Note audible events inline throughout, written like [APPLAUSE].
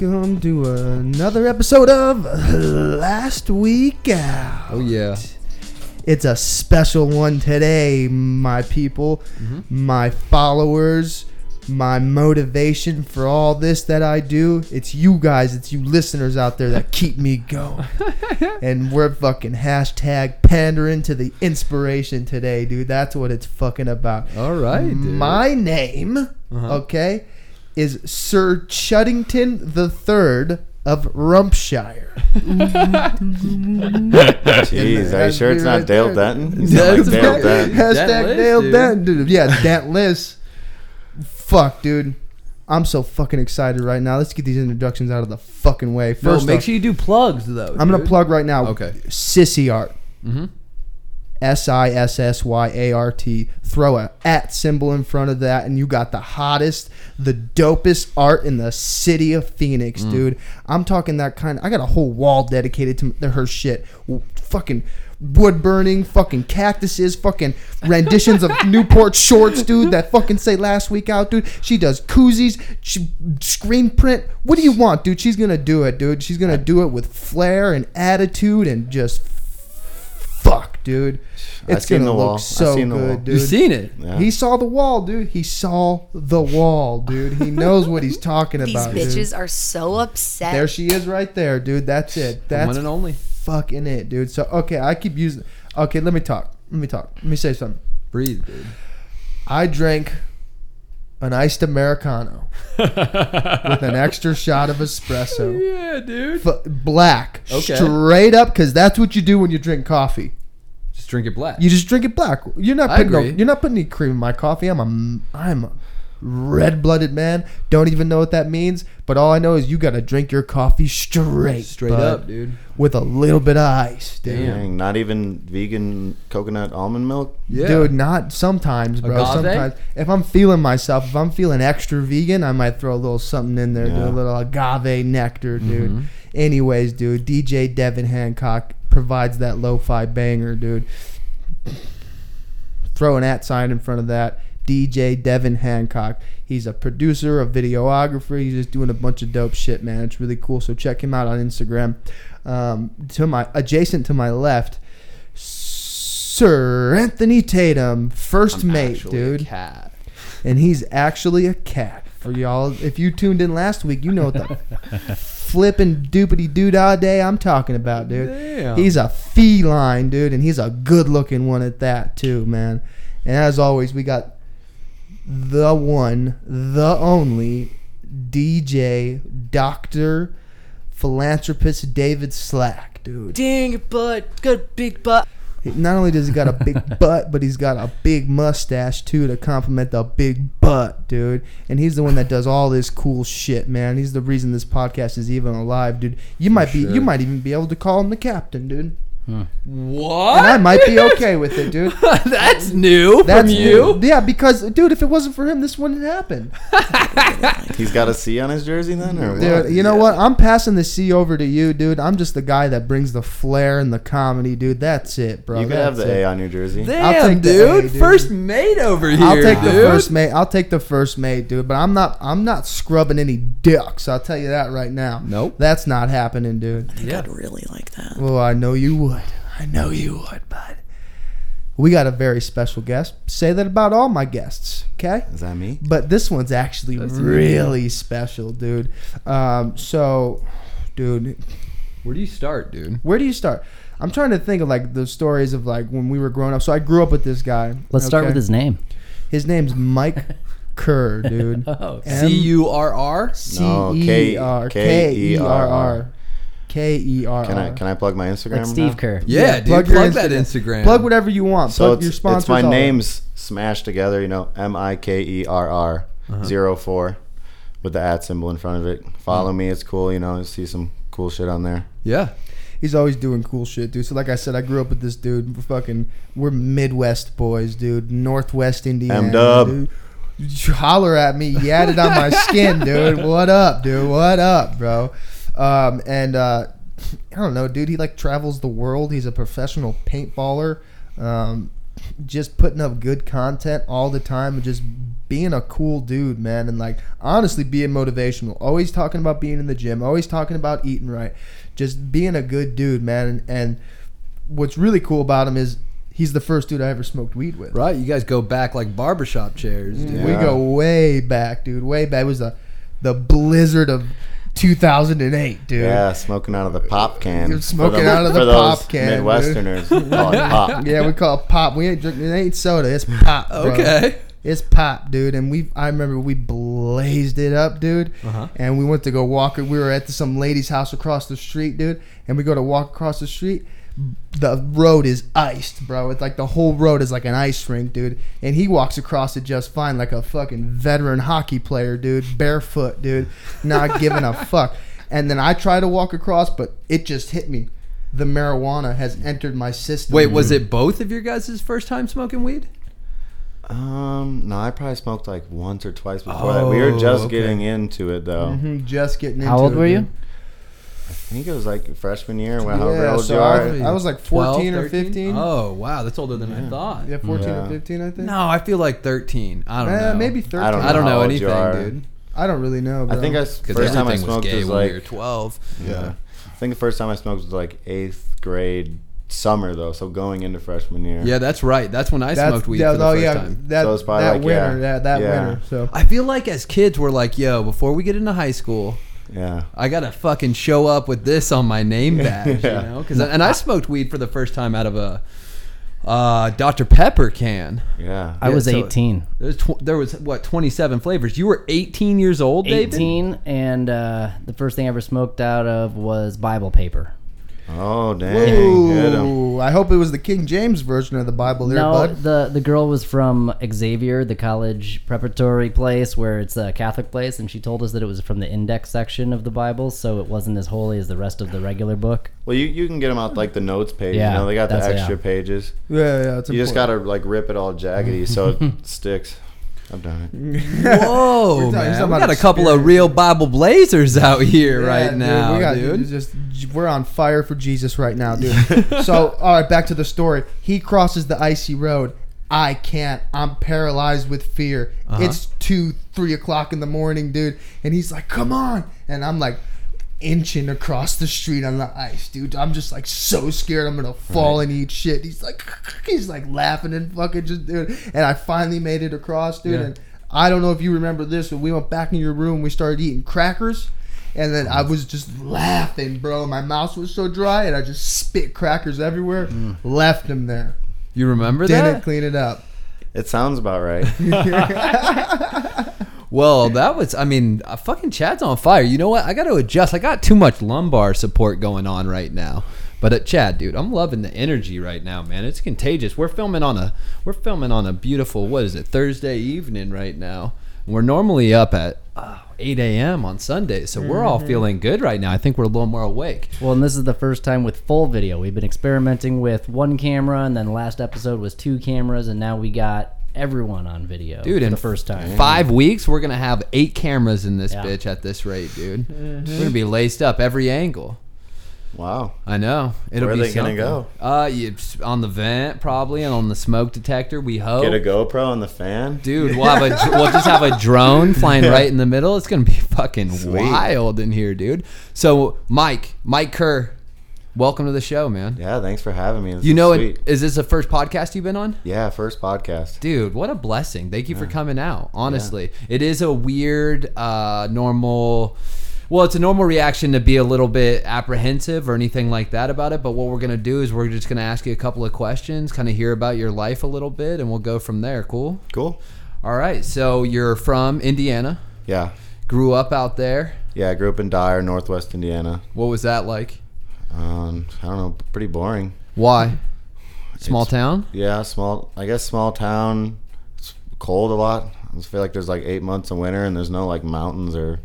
welcome to another episode of Last Week Out. Oh yeah. It's a special one today, my people, my followers, my motivation for all this that I do. It's you guys, it's you listeners out there that keep me going. [LAUGHS] and we're fucking hashtag pandering to the inspiration today, dude. That's what it's fucking about. All right, dude. My name, Uh-huh. okay, is Sir Chuddington the Third of Rumpshire. Jeez, are you sure it's Right not Dale there. Denton? You sound like Dale. Denton. Hashtag Dentless, Dale dude. Denton, dude. Yeah, Dentless. Fuck, dude. I'm so fucking excited right now. Let's get these introductions out of the fucking way. No, First, make off, sure you do plugs though. I'm gonna plug right now. Okay. Sissy art. Mm-hmm. S I S S Y A R T. Throw a at symbol in front of that, and you got the hottest, the dopest art in the city of Phoenix, Mm. dude. I'm talking that kind. I got a whole wall dedicated to to her shit. Fucking wood burning, fucking cactuses, fucking renditions of [LAUGHS] Newport shorts, dude. That fucking say last week out, dude. She does koozies, she, screen print. What do you want, dude? She's gonna do it, dude. She's gonna do it with flair and attitude and just fuck, dude. I've It's seen gonna the look wall. I've so seen the wall. good, dude. You've seen it. Yeah. He saw the wall, dude. He saw the wall, dude. He knows what he's talking These about. dude. bitches are so upset. There she is, right there, dude. That's it. That's one and only. fucking it, dude. So okay, I keep using. Okay, let me talk. Let me talk. Let me say something. Breathe, dude. I drank an iced americano [LAUGHS] with an extra shot of espresso, Yeah, dude. F- black, Okay. straight up, because that's what you do when you drink coffee. Just drink it black. You just drink it black. You're not I putting no, agree. you're not putting any cream in my coffee. I'm a I'm a red-blooded man. Don't even know what that means, but all I know is you got to drink your coffee straight, Straight bud, up, dude. with a little bit of ice, dude. Damn. Dang, not even vegan coconut almond milk? Yeah. Dude, not sometimes, bro. Agave? Sometimes, if I'm feeling myself, if I'm feeling extra vegan, I might throw a little something in there, do a little agave nectar, dude. Mhm. Anyways, dude, DJ Devin Hancock provides that lo-fi banger, dude. Throw an at sign in front of that. DJ Devin Hancock. He's a producer, a videographer. He's just doing a bunch of dope shit, man. It's really cool. So check him out on Instagram. Um, to my adjacent to my left, Sir Anthony Tatum, 1st I'm mate, dude, Cat. and he's actually a cat. For y'all, if you tuned in last week, you know what the [LAUGHS] flipping doopity doodah day I'm talking about, dude. Damn. He's a feline, dude, and he's a good looking one at that, too, man. And as always, we got the one, the only DJ, Doctor, philanthropist David Slack, dude. Dang your butt, good big butt. Not only does he got a big [LAUGHS] butt, but he's got a big mustache too to complement the big butt, dude. And he's the one that does all this cool shit, man. He's the reason this podcast is even alive, dude. You might be, sure. you might even be able to call him the captain, dude. What? And I might be okay with it, dude. [LAUGHS] That's new That's from you. yeah, because dude, if it wasn't for him, this wouldn't happen. [LAUGHS] He's got a C on his jersey then? Or Dude, what? you know what? I'm passing the C over to you, dude. I'm just the guy that brings the flair and the comedy, dude. That's it, bro. You could have That's the it. A on your jersey. Damn, take the dude. A, dude. First mate over here. I'll take the dude. first mate. I'll take the first mate, dude. But I'm not. I'm not scrubbing any ducks. I'll tell you that right now. Nope. That's not happening, dude. Yeah. I'd really like that. Well, I know you would. I know you would, bud. We got a very special guest. Say that about all my guests, okay? Is that me? But this one's actually That's really special, dude. Um, so, dude, Where do you start, dude? where do you start? I'm trying to think of like the stories of like when we were growing up. So I grew up with this guy. Let's start with his name. His name's Mike [LAUGHS] Kerr, dude. Oh, M- C U R R. C No, E K- R K K E E R R R. R K E R Can I R. can I plug my Instagram? That's Steve now? Kerr. Yeah, Yeah, dude. plug Plug, your that Instagram. Instagram. Plug whatever you want. So Plug it's, your sponsors. it's my all. names smashed together, you know, M I K E R R Uh-huh. zero four with the at symbol in front of it. Follow me, it's cool, you know, see some cool shit on there. Yeah. He's always doing cool shit, dude. So like I said, I grew up with this dude. We're fucking, we're Midwest boys, dude. Northwest Indiana. M-dub. Holler at me, yat it on my skin, dude. [LAUGHS] What up, dude? What up, bro? Um, and uh, I don't know, dude. He like travels the world. He's a professional paintballer. Um, just putting up good content all the time and just being a cool dude, man, and like honestly being motivational. Always talking about being in the gym. Always talking about eating right. Just being a good dude, man. And, and what's really cool about him is he's the first dude I ever smoked weed with. Right, you guys go back like barbershop chairs, dude. We go way back, dude. Way back. It was the the blizzard of 2008, dude. Yeah, smoking out of the pop can. You're smoking the- out of the for those pop can, dude. Midwesterners call it pop. [LAUGHS] Yeah, we call it pop. We ain't drinking. It ain't soda. It's pop. Bro. Okay. It's pop, dude. And we, I remember we blazed it up, dude. Uh-huh. And we went to go walk. We were at some lady's house across the street, dude. And we go to walk across the street. The road is iced, bro. It's like the whole road is like an ice rink, dude. And he walks across it just fine, like a fucking veteran hockey player, dude. Barefoot, dude. Not giving a [LAUGHS] fuck. And then I try to walk across, but it just hit me. The marijuana has entered my system. Wait, was it both of your guys' first time smoking weed? Um, no, I probably smoked like once or twice before that. We were Oh, just okay. getting into it though. Mhm, just getting into How old it, were dude. you? I think it was like freshman year. Well, however Yeah, old so you I are. was, I was like 14 or 13? 15. Oh, wow, that's older than I thought. Yeah, 14 Yeah. or 15, I think. No, I feel like 13. I don't Eh, know. maybe 13. I don't I don't how know old you anything, are. dude. I don't really know. Bro. I think I s- Because first time I everything was smoked gay was when like we were 12. yeah. I think the first time I smoked was like eighth grade summer though, so going into freshman year. Yeah, that's right. That's when I smoked weed yeah, for the no, first yeah, time. That, So it's probably that like, winter, yeah. yeah, that Yeah. winter. So I feel like as kids, we're like, yo, before we get into high school, yeah. I gotta fucking show up with this on my name [LAUGHS] badge, Yeah. you know? Cause, and I [LAUGHS] smoked weed for the first time out of a uh, Dr. Pepper can. Yeah. I Yeah, was so- 18. There was, tw- there was what 27 flavors. You were 18 years old, David. 18, and uh, the first thing I ever smoked out of was Bible paper. Oh dang. Whoa, I hope it was the King James version of the Bible there, no, bud. the the girl was from Xavier, the college preparatory place where it's a Catholic place, and she told us that it was from the index section of the Bible, so it wasn't as holy as the rest of the regular book. Well, you, you can get them out like the notes page. Yeah, you know, they got the extra yeah. pages. Yeah, yeah. It's You just gotta like rip it all jaggedy so it [LAUGHS] sticks. I've done it. [LAUGHS] Whoa, We're man. you're We talking got a couple of experience. real Bible blazers out here Yeah, right dude, now, we got, dude. it's Just we're on fire for Jesus right now, dude. [LAUGHS] so, all right, back to the story. He crosses the icy road. I can't. I'm paralyzed with fear. Uh-huh. It's two, three o'clock in the morning, dude. And he's like, "Come on!" And I'm like, inching across the street on the ice, dude. I'm just like so scared I'm gonna fall and eat shit. He's like, [LAUGHS] he's like laughing and fucking just, dude. And I finally made it across, dude. Yeah. And I don't know if you remember this, but we went back in your room. We started eating crackers. And then I was just laughing, bro. My mouth was so dry, and I just spit crackers everywhere. Mm. Left them there. You remember that? Didn't clean it up. It sounds about right. [LAUGHS] [LAUGHS] Well, that was, I mean, uh, fucking Chad's on fire. You know what? I got to adjust. I got too much lumbar support going on right now. But at Chad, dude, I'm loving the energy right now, man. It's contagious. We're filming on a we're filming on a beautiful what is it Thursday evening right now. We're normally up at uh, 8 a.m. on Sundays, so we're all feeling good right now. I think we're a little more awake. Well, and this is the first time with full video. We've been experimenting with one camera, and then last episode was two cameras, and now we got everyone on video Dude, for in the first time. Five weeks, we're gonna have eight cameras in this Yeah. bitch at this rate, dude. [LAUGHS] We're gonna be laced up every angle. Wow. I know. It'll Where are be they gonna something. go? Uh, you, on the vent probably, and on the smoke detector. We hope. Get a GoPro on the fan. Dude, we'll have a [LAUGHS] we'll just have a drone flying Yeah. right in the middle. It's gonna be [LAUGHS] fucking Sweet. wild in here, dude. So, Mike, Mike Kerr, welcome to the show, man. Yeah, thanks for having me. This You know, it, is this the first podcast you've been on? Yeah, first podcast. Dude, what a blessing. Thank you for coming out. Honestly, it is a weird, uh, normal. Well, it's a normal reaction to be a little bit apprehensive or anything like that about it. But what we're going to do is we're just going to ask you a couple of questions, kind of hear about your life a little bit, and we'll go from there. Cool? Cool. All right. So you're from Indiana, Yeah. grew up out there. Yeah, I grew up in Dyer, Northwest Indiana. What was that like? Um, I don't know, pretty boring. Why? Small It's- town? Yeah, small. I guess small town. It's cold a lot. I just feel like there's like eight months of winter and there's no like mountains or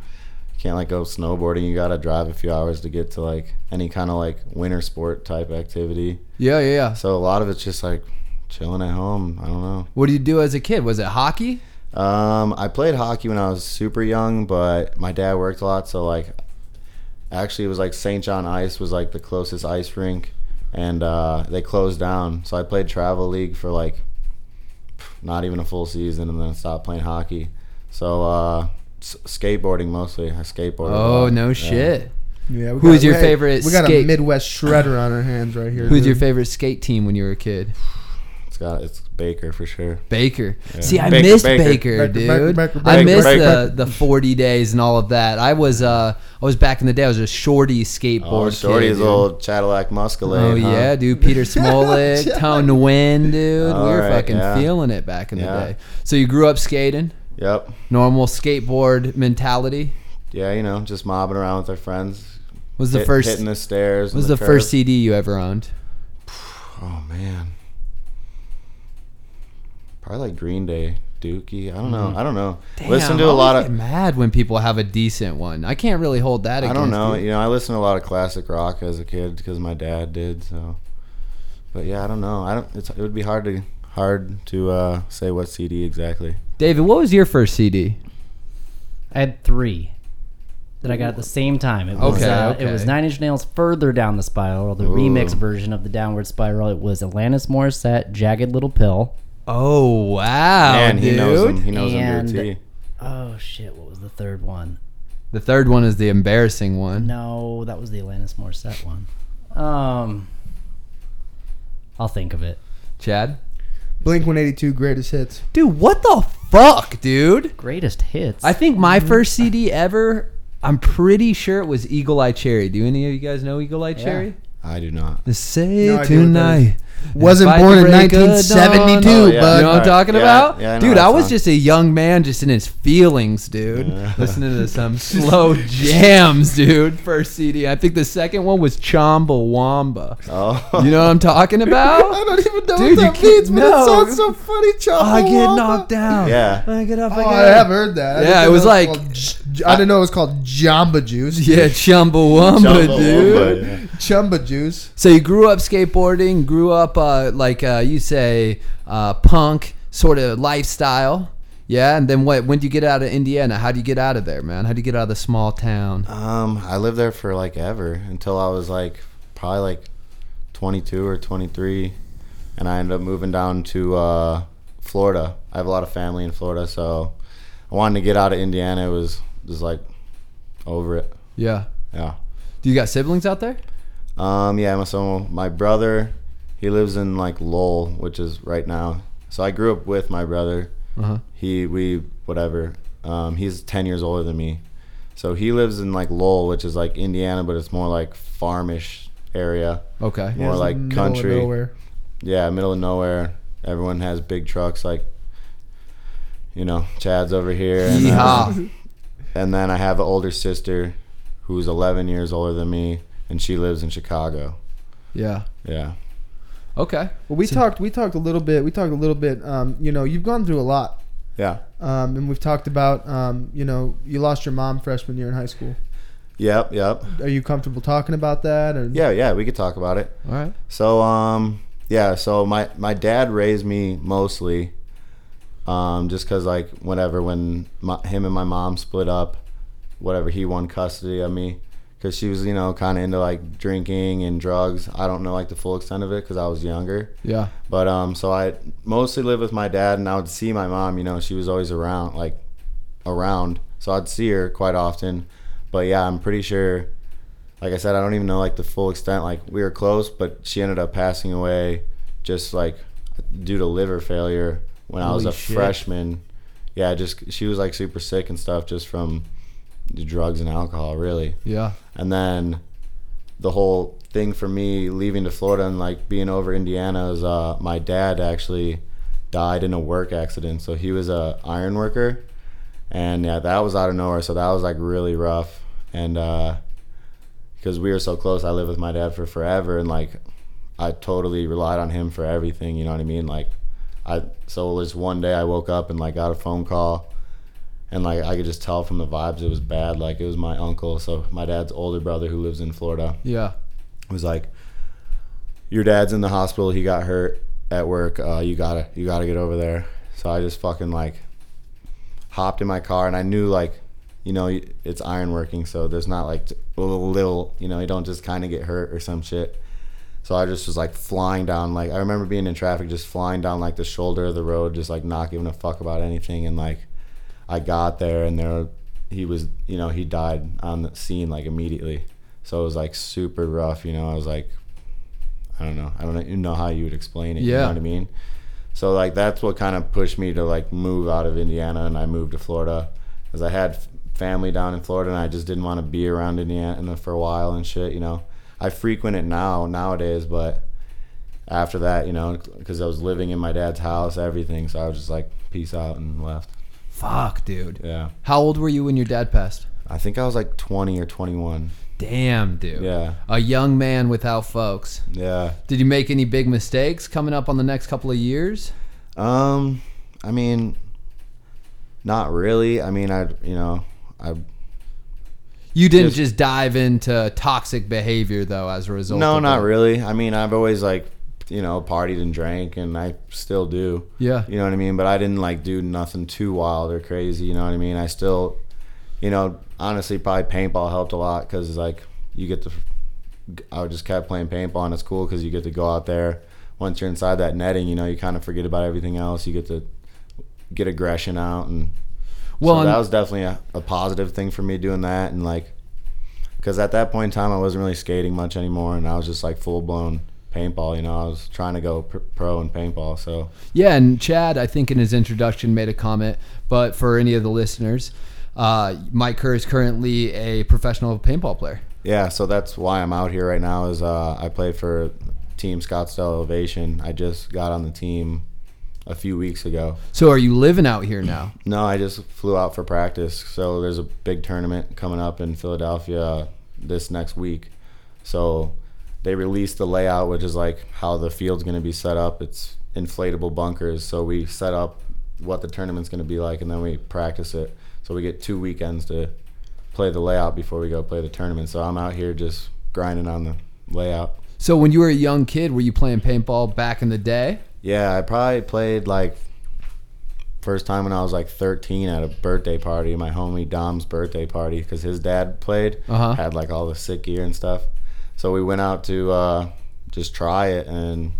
you can't like go snowboarding. You gotta drive a few hours to get to like any kind of like winter sport type activity. Yeah, yeah, yeah. So a lot of it's just like chilling at home. I don't know. What do you do as a kid? Was it hockey? Um, I played hockey when I was super young, but my dad worked a lot, so like, actually, it was like St. John Ice was like the closest ice rink, and uh, they closed down. So I played travel league for like not even a full season, and then stopped playing hockey. So uh, s- skateboarding mostly. I skateboard. Oh no Yeah. shit. Yeah. we Who's your hey, favorite We got skate- a Midwest shredder on our hands right here. Who's your favorite skate team when you were a kid? It's it's Baker for sure. Baker. Yeah. See, I Baker, missed Baker. Baker, Baker, dude. Baker, Baker, I missed Baker. the the 40 days and all of that. I was uh I was back in the day. I was a shorty skateboard Oh, Shorty's kid, dude. old Cadillac Muscalade. Oh huh? yeah, dude. Peter [LAUGHS] Smolik, [LAUGHS] Tone to Win, dude. we were right, fucking yeah. feeling it back in Yeah. the day. So you grew up skating, Yep. normal skateboard mentality. Yeah, you know, just mobbing around with our friends. Was the hit- first hitting the stairs. was and the first CD you ever owned? Oh man. Probably like Green Day, Dookie. I don't know. I don't know. listen to Damn, a I lot always of. get mad when people have a decent one. I can't really hold that. I Against don't know. You. You know, I listened to a lot of classic rock as a kid because my dad did. So, but yeah, I don't know. I don't. It's, it would be hard to hard to uh, say what CD exactly. David, what was your first CD? I had three that I got at the same time. It was, Okay, uh, It was okay. Nine Inch Nails further down the spiral, the remix version of the downward spiral. It was Alanis Morissette, Jagged Little Pill. Oh wow, Man, dude! he knows him. He knows him to a T. Oh shit! What was the third one? The third one is the embarrassing one. No, that was the Alanis Morissette one. Um, I'll think of it. Chad, Blink 182 greatest hits. dude, what the fuck, dude? Greatest hits. I think my first CD ever. I'm pretty sure it was Eagle Eye Cherry. Do any of you guys know Eagle Eye Cherry? I do not. The say No idea what that tonight. Wasn't If I born in break a 1972, dawn. Oh, yeah. but You know what I'm talking Yeah, about? yeah, I know dude, that I was song. just a young man just in his feelings, dude. [LAUGHS] Listening to [LAUGHS] some slow jams, dude. First CD. I think the second one was Chumbawamba. Oh, You know what I'm talking [LAUGHS] about? I don't even know Dude, what that means, can't- but no. it sounds so funny. Chumbawamba. I get knocked down. Yeah. I get up. Oh, I I get have heard that. I Yeah, didn't it know was like- called J- I didn't know it was called Jamba Juice. Yeah, Chumbawamba, Chumbawamba, dude. Yeah. Chumba Juice. So you grew up skateboarding, grew up uh, like uh, you say, uh, punk sort of lifestyle. Yeah, and then what? When did you get out of Indiana? How would you get out of there, man? How would you get out of the small town? Um, I lived there for like ever until I was like probably like 22 or 23, and I ended up moving down to uh, Florida. I have a lot of family in Florida, so I wanted to get out of Indiana. It was just like over it. Yeah. Yeah. Do you got siblings out there? Um, yeah, my so my brother, he lives in like Lowell, which is right now. So I grew up with my brother. Uh-huh. He we whatever. Um, he's ten years older than me, so he lives in like Lowell, which is like Indiana, but it's more like farmish area. Okay. More it's like the middle of country. nowhere. Yeah, middle of nowhere. Everyone has big trucks, like you know, Chad's over here. And, uh, [LAUGHS] and then I have an older sister, who's eleven years older than me, and she lives in Chicago. yeah. Yeah. Okay. Well, we talked. We talked a little bit. We talked a little bit. Um, you know, you've gone through a lot, Yeah. um, and we've talked about. Um, you know, you lost your mom freshman year in high school. Yep. Yep. Are you comfortable talking about that? Or Yeah. Yeah. We could talk about it. All right. So um yeah, so my my dad raised me mostly um just cuz like whenever when my, him and my mom split up, whatever he won custody of me cuz she was, you know, kind of into like drinking and drugs. I don't know like the full extent of it cuz I was younger. Yeah. But um so I mostly lived with my dad and I would see my mom, you know, she was always around like around. So I'd see her quite often. But yeah, I'm pretty sure like I said, I don't even know like the full extent. Like we were close, but she ended up passing away just like due to liver failure when I was a shit. freshman. Yeah, just she was like super sick and stuff just from drugs and alcohol, really. Yeah. And then the whole thing for me leaving to Florida and like being over Indiana is uh, my dad actually died in a work accident. So he was a iron worker, and yeah, that was out of nowhere. So that was like really rough, and uh, because we were so close, I lived with my dad for forever, and like I totally relied on him for everything. You know what I mean? Like I so it was one day I woke up and like got a phone call and like I could just tell from the vibes it was bad. Like it was my uncle, so my dad's older brother who lives in Florida Yeah. was like, "Your dad's in the hospital. He got hurt at work. Uh, you gotta you gotta get over there." So I just fucking like hopped in my car, and I knew like, you know, it's ironworking, so there's not like a little, little you know, you don't just kind of get hurt or some shit. So I just was like flying down. Like I remember being in traffic, just flying down like the shoulder of the road, just like not giving a fuck about anything. And like I got there, and there he was. You know, he died on the scene like immediately. So it was like super rough. You know, I was like, I don't know. I don't even know how you would explain it. You Yeah. know what I mean? So like that's what kind of pushed me to like move out of Indiana and I moved to Florida because I had family down in Florida and I just didn't want to be around Indiana for a while and shit. You know, I frequent it now nowadays, but after that, you know, because I was living in my dad's house, everything, so I was just like peace out and left. Fuck, dude. Yeah, How old were you when your dad passed? I think I was like 20 or 21. Damn, dude. Yeah, A young man without folks. yeah. Did you make any big mistakes coming up on the next couple of years? Um, I mean, not really. I mean, I you know, I You didn't Just- just, dive into toxic behavior though as a result. No, not it. really. I mean, I've always like, you know, partied and drank, and I still do. Yeah. You know what I mean? But I didn't like do nothing too wild or crazy. You know what I mean? I still, you know, honestly, probably paintball helped a lot because like you get to. I just kept playing paintball, and it's cool because you get to go out there. Once you're inside that netting, you know, you kind of forget about everything else. You get to get aggression out, and Well, so that was definitely a, a positive thing for me doing that, and like, because at that point in time, I wasn't really skating much anymore, and I was just like full blown paintball. You know, I was trying to go pr- pro in paintball. So Yeah, and Chad, I think in his introduction made a comment, but for any of the listeners, uh, Mike Kerr is currently a professional paintball player. yeah, so that's why I'm out here right now. Is uh, I play for Team Scottsdale Elevation. I just got on the team a few weeks ago. So are you living out here now? [CLEARS THROAT] No, I just flew out for practice. So there's a big tournament coming up in Philadelphia this next week. So they released the layout, which is like how the field's going to be set up. It's inflatable bunkers. So we set up what the tournament's going to be like, and then we practice it. So we get two weekends to play the layout before we go play the tournament. So I'm out here just grinding on the layout. So when you were a young kid, were you playing paintball back in the day? Yeah, I probably played like first time when I was like 13 at a birthday party, my homie Dom's birthday party, because his dad played, Uh-huh. had like all the sick gear and stuff. So we went out to uh, just try it, and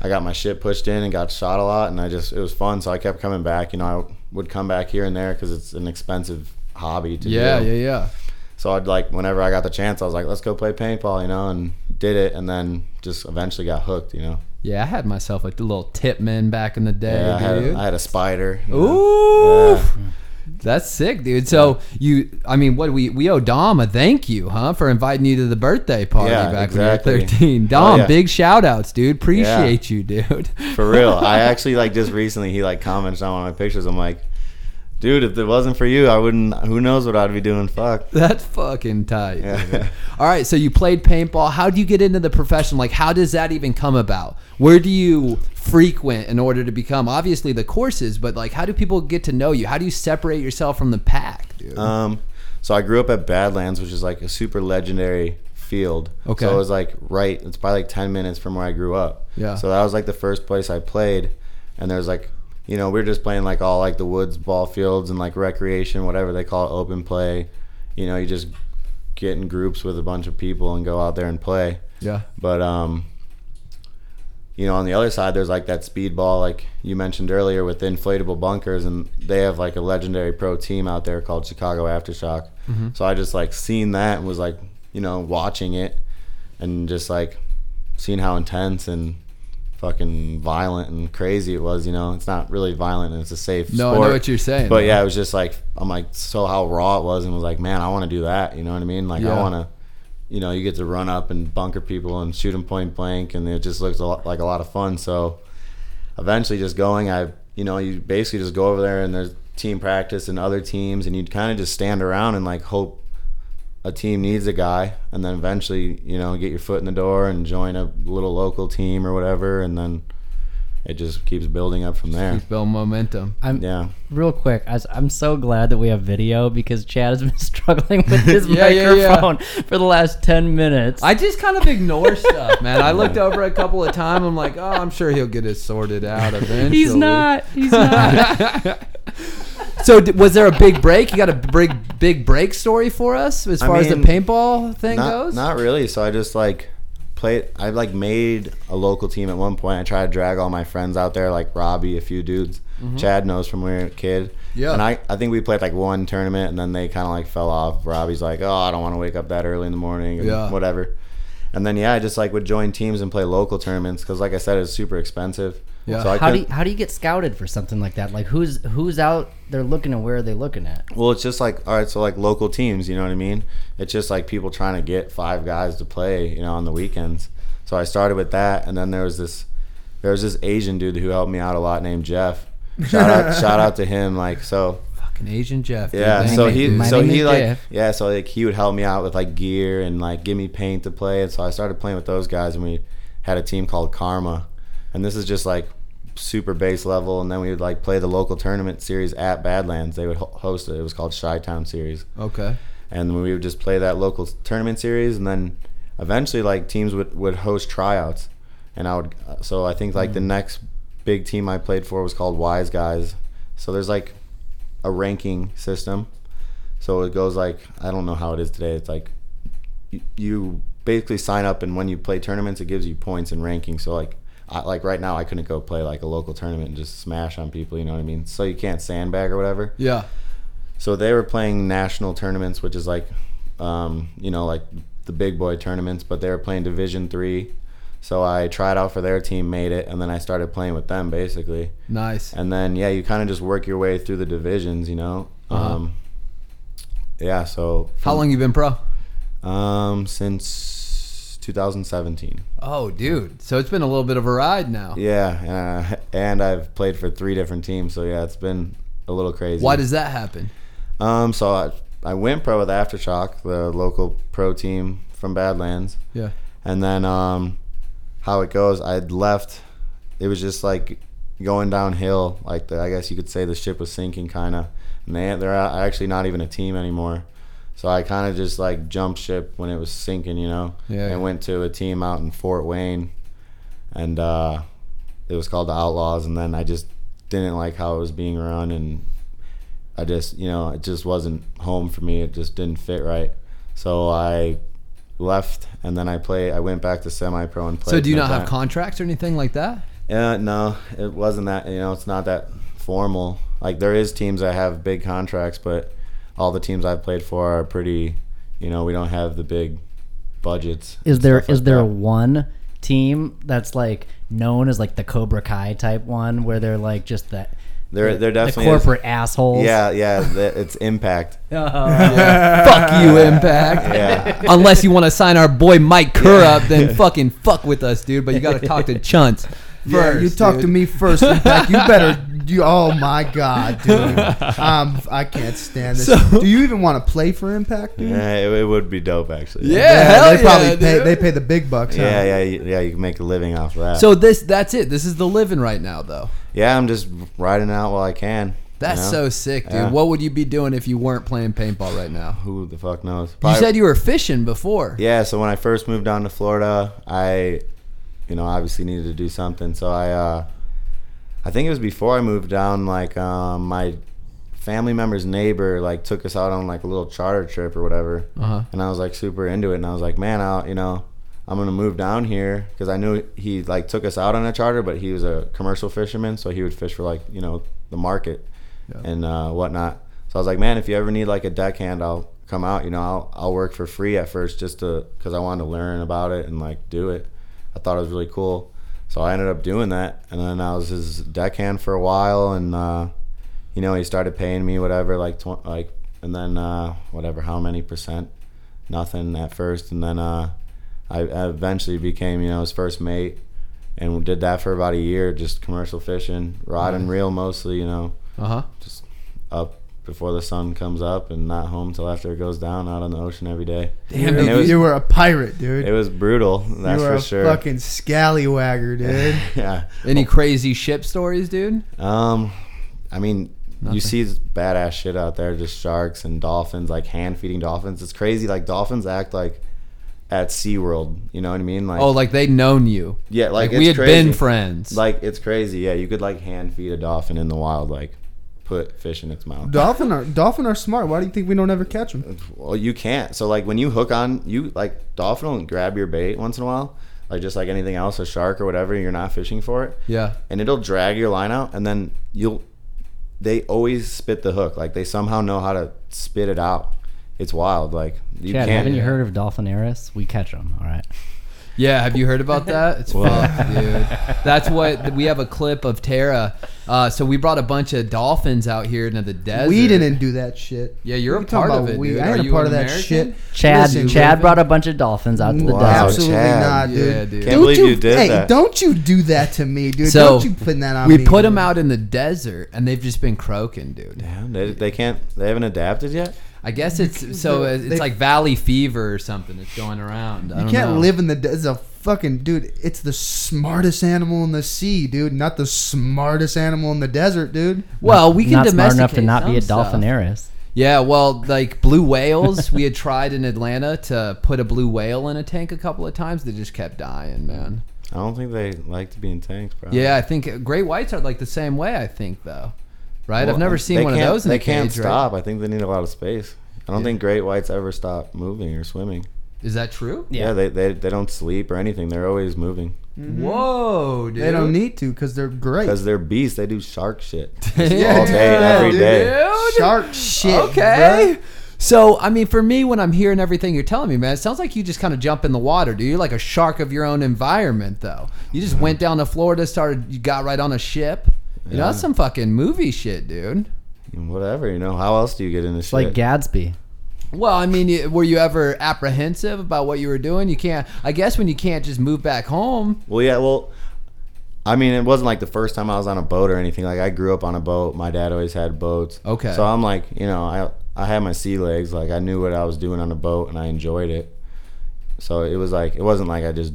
I got my shit pushed in and got shot a lot, and I just it was fun. So I kept coming back. You know, I would come back here and there because it's an expensive hobby to Yeah, do. yeah, yeah. Yeah. So I'd like whenever I got the chance, I was like, let's go play paintball, you know, and did it, and then just eventually got hooked, you know. Yeah, I had myself like the little tip Tippmann back in the day, Yeah, I had, dude. I had a spider. Ooh. That's sick, dude. So you, I mean, what we we owe Dom a thank you, huh, for inviting you to the birthday party Yeah, back exactly. when you were thirteen. Oh, Dom, yeah. big shout outs, dude. Appreciate you, dude. For real. I [LAUGHS] actually like just recently he like commented on one of my pictures. I'm like, dude, if it wasn't for you, I wouldn't. Who knows what I'd be doing? Fuck. That's fucking tight. Yeah. All right, so you played paintball. How do you get into the profession? Like, how does that even come about? Where do you frequent in order to become? Obviously, the courses, but like, how do people get to know you? How do you separate yourself from the pack, dude? Um, so I grew up at Badlands, which is like a super legendary field. Okay. So it was like right. It's probably like ten minutes from where I grew up. Yeah. So that was like the first place I played, and there's like. You know, we were just playing like all like the woods ball fields and like recreation, whatever they call it, open play. You know, you just get in groups with a bunch of people and go out there and play. yeah. But um, you know, on the other side, there's like that speedball, like you mentioned earlier, with inflatable bunkers, and they have like a legendary pro team out there called Chicago Aftershock. So I just like seen that and was like, you know, watching it, and just like seeing how intense and fucking violent and crazy it was. You know, it's not really violent and it's a safe. No, I sport. know what you're saying. But yeah, it was just like I'm like so how raw it was, and was like, man, I want to do that. You know what I mean? Like Yeah. I want to, you know, you get to run up and bunker people and shoot them point blank, and it just looks a lot, like a lot of fun. So eventually, just going, I, you know, you basically just go over there and there's team practice and other teams, and you'd kind of just stand around and like hope a team needs a guy, and then eventually, you know, get your foot in the door and join a little local team or whatever, and then it just keeps building up from there. Keep building momentum. I'm Yeah. real quick. I, am so glad that we have video because Chad has been [LAUGHS] struggling with [LAUGHS] his Yeah, yeah, yeah. microphone for the last ten minutes. I just kind of ignore stuff, man. I [LAUGHS] looked over a couple of times. I'm like, oh, I'm sure he'll get it sorted out eventually. he's not. He's not. So, d- was there a big break? You got a big, big break story for us as I far as the paintball thing not, goes? Not really. So I just like played. I like made a local team at one point. I tried to drag all my friends out there, like Robbie, a few dudes. Mm-hmm. Chad knows from when we were a kid. Yeah. And I, I think we played like one tournament, and then they kind of like fell off. Robbie's like, oh, I don't want to wake up that early in the morning, and Yeah. whatever. And then yeah, I just like would join teams and play local tournaments because, like I said, it's super expensive. Yeah. So I How do you, how do you get scouted for something like that? Like who's who's out there looking and where are they looking at? Well, it's just like all right, so like local teams, you know what I mean? It's just like people trying to get five guys to play, you know, on the weekends. So I started with that, and then there was this, there was this Asian dude who helped me out a lot named Jeff. [LAUGHS] Shout out, shout out to him. Like so, Fucking Asian Jeff. dude. yeah. So he. My so he like, Jeff. yeah. So like he would help me out with like gear and like give me paint to play, and so I started playing with those guys, and we had a team called Karma, and this is just like super base level, and then we would like play the local tournament series at Badlands. They would ho- host it. It was called Chi Town Series. Okay. and we would just play that local tournament series and then eventually like teams would, would host tryouts. And i would uh, so i think like the mm. next big team i played for was called wise guys. So there's like a ranking system. So it goes like i don't know how it is today. It's like you, you basically sign up and when you play tournaments it gives you points and ranking so like I, like right now i couldn't go play like a local tournament and just smash on people you know what i mean so you can't sandbag or whatever Yeah. so they were playing national tournaments, which is like, um, you know, like the big boy tournaments, but they were playing Division three. So I tried out for their team, made it, and then I started playing with them basically. Nice. And then yeah, you kind of just work your way through the divisions, you know. Uh-huh. Um, yeah. So How long you been pro? Um, since 2017. Oh, dude. So it's been a little bit of a ride now. Yeah, uh, and I've played for three different teams, so yeah, it's been a little crazy. Why does that happen? Um, so I, I went pro with Aftershock, the local pro team from Badlands, Yeah. and then um, how it goes, I'd left. It was just like going downhill. Like the, I guess you could say the ship was sinking, kind of. And they they're actually not even a team anymore. So I kind of just like jumped ship when it was sinking, you know. Yeah. And went to a team out in Fort Wayne, and uh, it was called the Outlaws. And then I just didn't like how it was being run, and I just you know it just wasn't home for me. It just didn't fit right. So I left, and then I play. I went back to semi pro and played. So do you not have contracts or anything like that? Yeah, no, it wasn't that. You know, it's not that formal. Like there is teams that have big contracts, but all the teams I've played for are pretty. You know, we don't have the big budgets. Is and there stuff is like there that. one team that's like known as like the Cobra Kai type one where they're like just that There, there the definitely is. corporate assholes? Yeah, yeah, the- it's Impact. [LAUGHS] Oh. fuck you, Impact. Yeah. Unless you want to sign our boy Mike Kerr up, then [LAUGHS] fucking fuck with us, dude. But you got to talk to [LAUGHS] Chunts first. Yeah, you talk to me first. Impact. You better. You, oh my god, dude. [LAUGHS] Um, I can't stand this. So- Do you even want to play for Impact, dude? Yeah, it, it would be dope actually. Yeah, hell they probably yeah, pay. dude. They pay the big bucks. huh? yeah, yeah, you- yeah. You can make a living off of that. So this, that's it. This is the living right now, though. yeah, I'm just riding out while I can. you That's know? so sick, dude. Yeah. What would you be doing if you weren't playing paintball right now? Who the fuck knows? You said you were fishing before. Yeah, so when I first moved down to Florida, I, you know, obviously needed to do something. So I, uh, I think it was before I moved down. Like, um, my family member's neighbor like took us out on like a little charter trip or whatever, Uh-huh. and I was like super into it. And I was like, man, I, you know, I'm gonna move down here because I knew he like took us out on a charter, but he was a commercial fisherman, so he would fish for like you know the market Yeah. and uh, whatnot. So I was like, man, if you ever need like a deckhand, I'll come out. You know, I'll I'll work for free at first just to because I wanted to learn about it and like do it. I thought it was really cool. So I ended up doing that, and then I was his deckhand for a while, and uh, you know he started paying me whatever, like tw- like, and then uh, whatever, how many percent? Nothing at first, and then uh, I, I eventually became you know his first mate, and did that for about a year, just commercial fishing, rod and reel mostly, you know Uh huh. just up before the sun comes up and not home till after it goes down out on the ocean every day. Damn, you, was, you were a pirate, dude. it was brutal, that's you were for a sure. fucking scallywagger, [LAUGHS] dude. yeah. Any crazy ship stories, dude? Um, I mean, Nothing. you see this badass shit out there, just sharks and dolphins, like hand feeding dolphins. It's crazy. Like dolphins act like at SeaWorld. You know what I mean? Like Oh, like they'd known you. yeah, like, Like, we had crazy. been friends. Like it's crazy. Yeah, you could like hand feed a dolphin in the wild, like put fish in its mouth. Dolphin are dolphin are smart. Why do you think we don't ever catch them? Well, you can't. So like when you hook on, you like dolphin will grab your bait once in a while, like just like anything else, a shark or whatever. You're not fishing for it, Yeah. and it'll drag your line out, and then you'll. They always spit the hook. Like they somehow know how to spit it out. It's wild. Like you Chad, can't. haven't you heard of Dolphinaris? We catch them. All right. Yeah, have you heard about [LAUGHS] that? It's Well- fucked, dude. That's what we have a clip of Tara. Uh, so we brought a bunch of dolphins out here into the desert. We didn't do that shit. Yeah, you're What a you talking part of about it, we? dude. I Are ain't a you part an of that American? shit. Chad, Listen, Chad Raven. brought a bunch of dolphins out to the Wow, desert. Absolutely Chad. not, dude. Yeah, dude. Can't Don't believe you, you did hey, that. don't you do that to me, dude. So, don't you put that on we me. put them out in the desert, and they've just been croaking, dude. Damn, they, they can't. They haven't adapted yet. I guess it's so uh, it's They- like valley fever or something. that's going around. I You don't can't know. live in the desert. It's a fucking dude. It's the smartest animal in the sea, dude. Not the smartest animal in the desert, dude. Well, we can not smart enough to not be a some. Dolphinaris. Yeah, well, like blue whales, we had tried in Atlanta to put a blue whale in a tank a couple of times. They just kept dying, man. I don't think they like to be in tanks, bro. Yeah, I think uh, great whites are like the same way. I think though, right? I've never seen one of those in They a can't cage. stop. Right? I think they need a lot of space. I don't think great whites ever stop moving or swimming. Is that true? Yeah, yeah they, they they don't sleep or anything. They're always moving mm-hmm. Whoa, dude! They don't need to because they're great. because they're beasts. They do shark shit [LAUGHS] Yeah, all day, every dude. day. Shark shit. Okay. So, I mean, for me, when I'm hearing everything you're telling me, man, it sounds like you just kind of jump in the water, dude. You're like a shark of your own environment, though. You just mm-hmm. went down to Florida, started, you got right on a ship. You know, that's some fucking movie shit, dude. Whatever, you know. How else do you get into It's shit? like Gadsby. Well, I mean, you- were you ever apprehensive about what you were doing? You can't, I guess, when you can't just move back home. Well, yeah, well, I mean, it wasn't like the first time I was on a boat or anything. Like I grew up on a boat. My dad always had boats. Okay. So I'm like, you know, I I had my sea legs. Like I knew what I was doing on a boat, and I enjoyed it. So it was like it wasn't like I just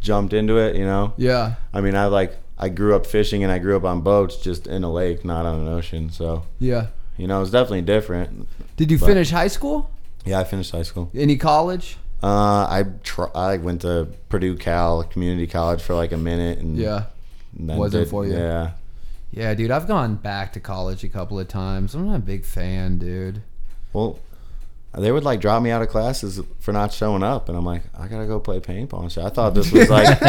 jumped into it. You know. Yeah. I mean, I like I grew up fishing and I grew up on boats, just in a lake, not on an ocean. So Yeah. you know, it's definitely different. Did you But- finish high school? Yeah, I finished high school. Any college? Uh, I tr- I went to Purdue Cal Community College for like a minute, and Yeah. Wasn't did- for you. Yeah. Yeah, dude, I've gone back to college a couple of times. I'm not a big fan, dude. Well, they would like drop me out of classes for not showing up, and I'm like, I gotta go play paintball and shit. I thought this was like, [LAUGHS]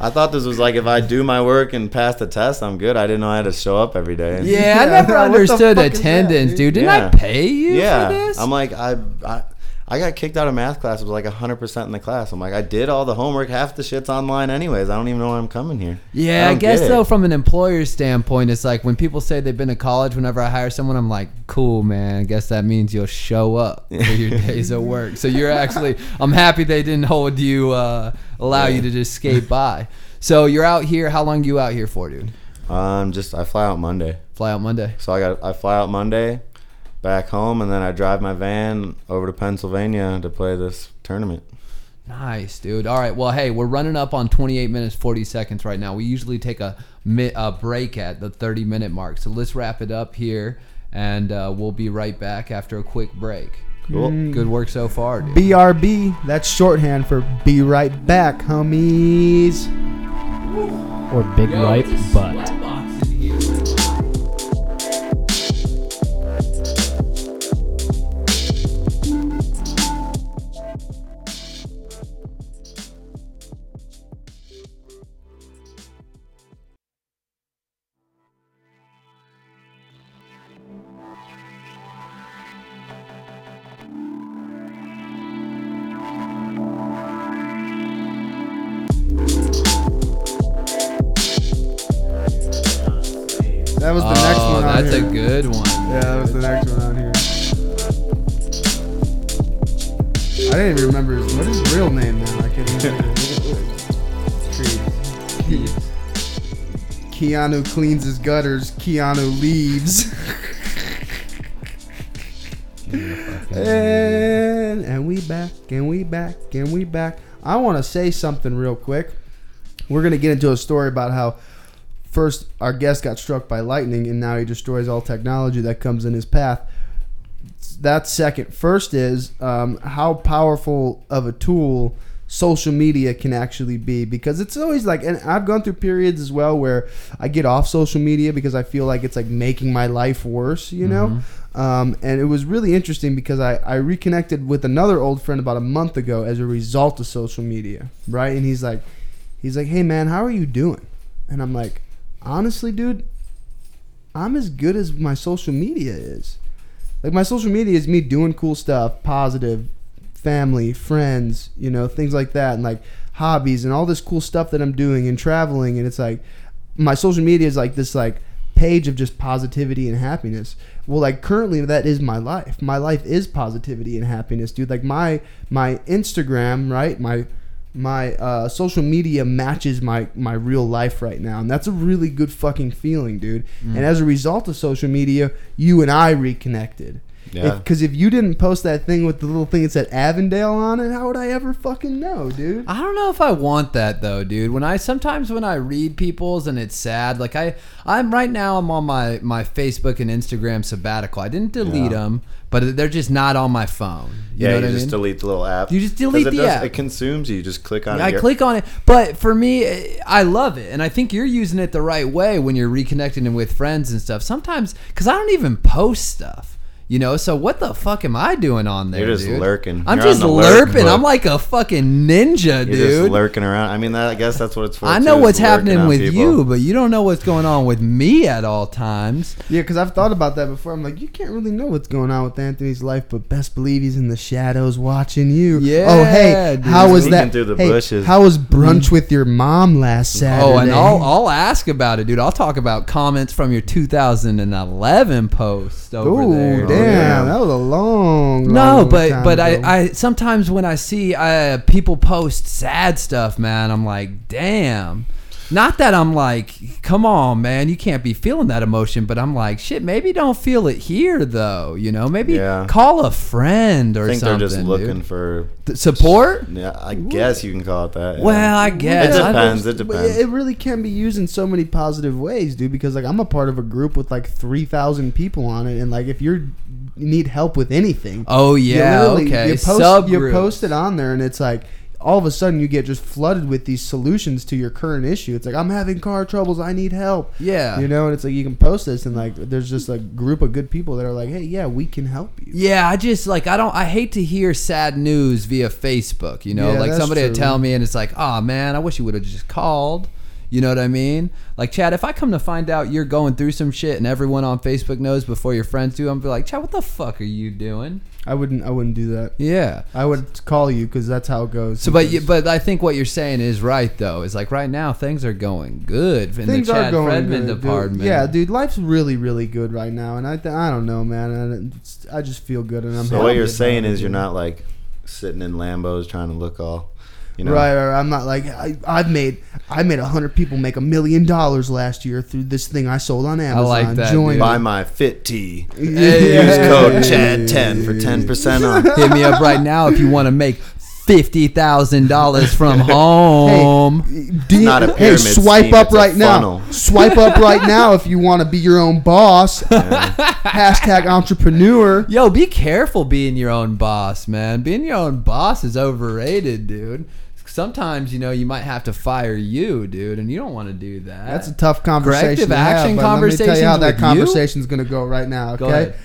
I thought this was like if I do my work and pass the test, I'm good. I didn't know I had to show up every day. Yeah, I never understood fuck is that, attendance, dude? dude. Didn't Yeah. I pay you yeah. for this? I'm like, I, I, I got kicked out of math class. It was like 100 percent in the class. I'm like, I did all the homework. Half the shit's online anyways. I don't even know why I'm coming here. yeah, I, don't guess though, from an employer's standpoint, it's like when people say they've been to college. Whenever I hire someone, I'm like, cool, man. I guess that means you'll show up for [LAUGHS] your days of work. So you're actually, I'm happy they didn't hold you, uh, allow you to just skate by. So you're out here. How long you out here for, dude? Um, just I fly out Monday. Fly out Monday. So I got I fly out Monday, back home, and then I drive my van over to Pennsylvania to play this tournament. Nice, dude. All right. Well, hey, we're running up on 28 minutes 40 seconds right now. We usually take a, a break at the 30 minute mark. So let's wrap it up here, and uh, we'll be right back after a quick break. Cool. Good work so far, dude. BRB. That's shorthand for be right back, homies. Or Big Ripe Butt. That was the next oh, one. on that's here. a good one. Yeah, that was the next one on here. I didn't even remember his, what is his real name now. I can't remember. Ke- Keanu cleans his gutters. Keanu leaves. and and we back and we back and we back. I want to say something real quick. We're gonna get into a story about how first our guest got struck by lightning and now he destroys all technology that comes in his path that's second first is um, how powerful of a tool social media can actually be because it's always like and I've gone through periods as well where I get off social media because I feel like it's like making my life worse, you know? Um, and it was really interesting because I, I reconnected with another old friend about a month ago as a result of social media, right? And he's like, he's like, hey man, how are you doing? And I'm like, honestly, dude, I'm as good as my social media is. Like my social media is me doing cool stuff, positive, family, friends, you know, things like that, and like hobbies and all this cool stuff that I'm doing and traveling. And it's like my social media is like this like page of just positivity and happiness. Well, like currently that is my life. My life is positivity and happiness, dude. Like my my Instagram, right? My my uh, social media matches my my real life right now, and that's a really good fucking feeling, dude. And as a result of social media, you and I reconnected. Yeah. Because if, you didn't post that thing with the little thing that said Avondale on it, how would I ever fucking know, dude? I don't know if I want that though, dude. When I sometimes when I read people's and it's sad, like I I'm right now I'm on my my Facebook and Instagram sabbatical. I didn't delete Yeah. them, but they're just not on my phone. You yeah, know you what I just mean? delete the little app. You just delete the does- app. It consumes you. You just click on it. I click on it, but for me, I love it, and I think you're using it the right way when you're reconnecting with friends and stuff. Sometimes, because I don't even post stuff, you know. So what the fuck am I doing on there? You're just dude? lurking. I'm You're just the lurk lurking. I'm like a fucking ninja, dude. You're dude. just lurking around. I mean, that, I guess that's what it's for. I know is what's happening with people. you, but you don't know what's going on with me at all times. Yeah, because I've thought about that before. I'm like, you can't really know what's going on with Anthony's life, but best believe he's in the shadows watching you. Oh, yeah, Oh, hey, dude. how was that? through the hey, bushes. How was brunch with your mom last Saturday? Oh, and I'll I'll ask about it, dude. I'll talk about comments from your 2011 post over Ooh, there. damn, dude. Yeah. that was a long. No, long but but ago. I, I sometimes when I see uh, people post sad stuff, man, I'm like, damn. Not that I'm like, come on, man, you can't be feeling that emotion, but I'm like, shit, maybe don't feel it here though. You know, maybe Yeah. call a friend or I think something. they're just looking dude. for. Th- support. Yeah, I guess you can call it that. yeah. Well, I guess it depends. It depends. it really can be used in so many positive ways, dude. Because like I'm a part of a group with like three thousand people on it, and like if you're you need help with anything, Oh you yeah, literally- okay. You post, you post it on there, and it's like all of a sudden you get just flooded with these solutions to your current issue. It's like I'm having car troubles, I need help. Yeah. You know, and it's like you can post this, and like there's just a group of good people that are like, hey, yeah, we can help you. Yeah, I just like I don't I hate to hear sad news via Facebook, you know? Yeah, like somebody would tell me and it's like, "Oh man, I wish you would have just called." You know what I mean? Like Chad, if I come to find out you're going through some shit and everyone on Facebook knows before your friends do, I'm be like, "Chad, what the fuck are you doing?" I wouldn't, I wouldn't do that. Yeah. I would call you because that's how it goes. So, but you, but I think what you're saying is right though. Is like right now things are going good in things the Chad are going Fredman good, dude. Yeah, dude, life's really, really good right now, and I, th- I don't know, man. And it's, I just feel good, and I'm. so what you're saying is you're not like sitting in Lambos trying to look all, you know. Right, right. I'm not like I, I've made. I made a hundred people make a million dollars last year through this thing I sold on Amazon. I like that, Join dude. Buy my Fit Tee. Hey. Use code Chad10 for 10% [LAUGHS] off. Hit me up right now if you want to make fifty thousand dollars from home. D- not a hey, pyramid swipe scheme, up it's a right now. Swipe up right now if you want to be your own boss. Hashtag entrepreneur. Yo, be careful being your own boss, man. Being your own boss is overrated, dude. Sometimes, you know, you might have to fire you, dude, and you don't want to do that. That's a tough conversation. Corrective to have, action but Let me tell you how that with you? conversation's going to go right now. Go Okay, ahead.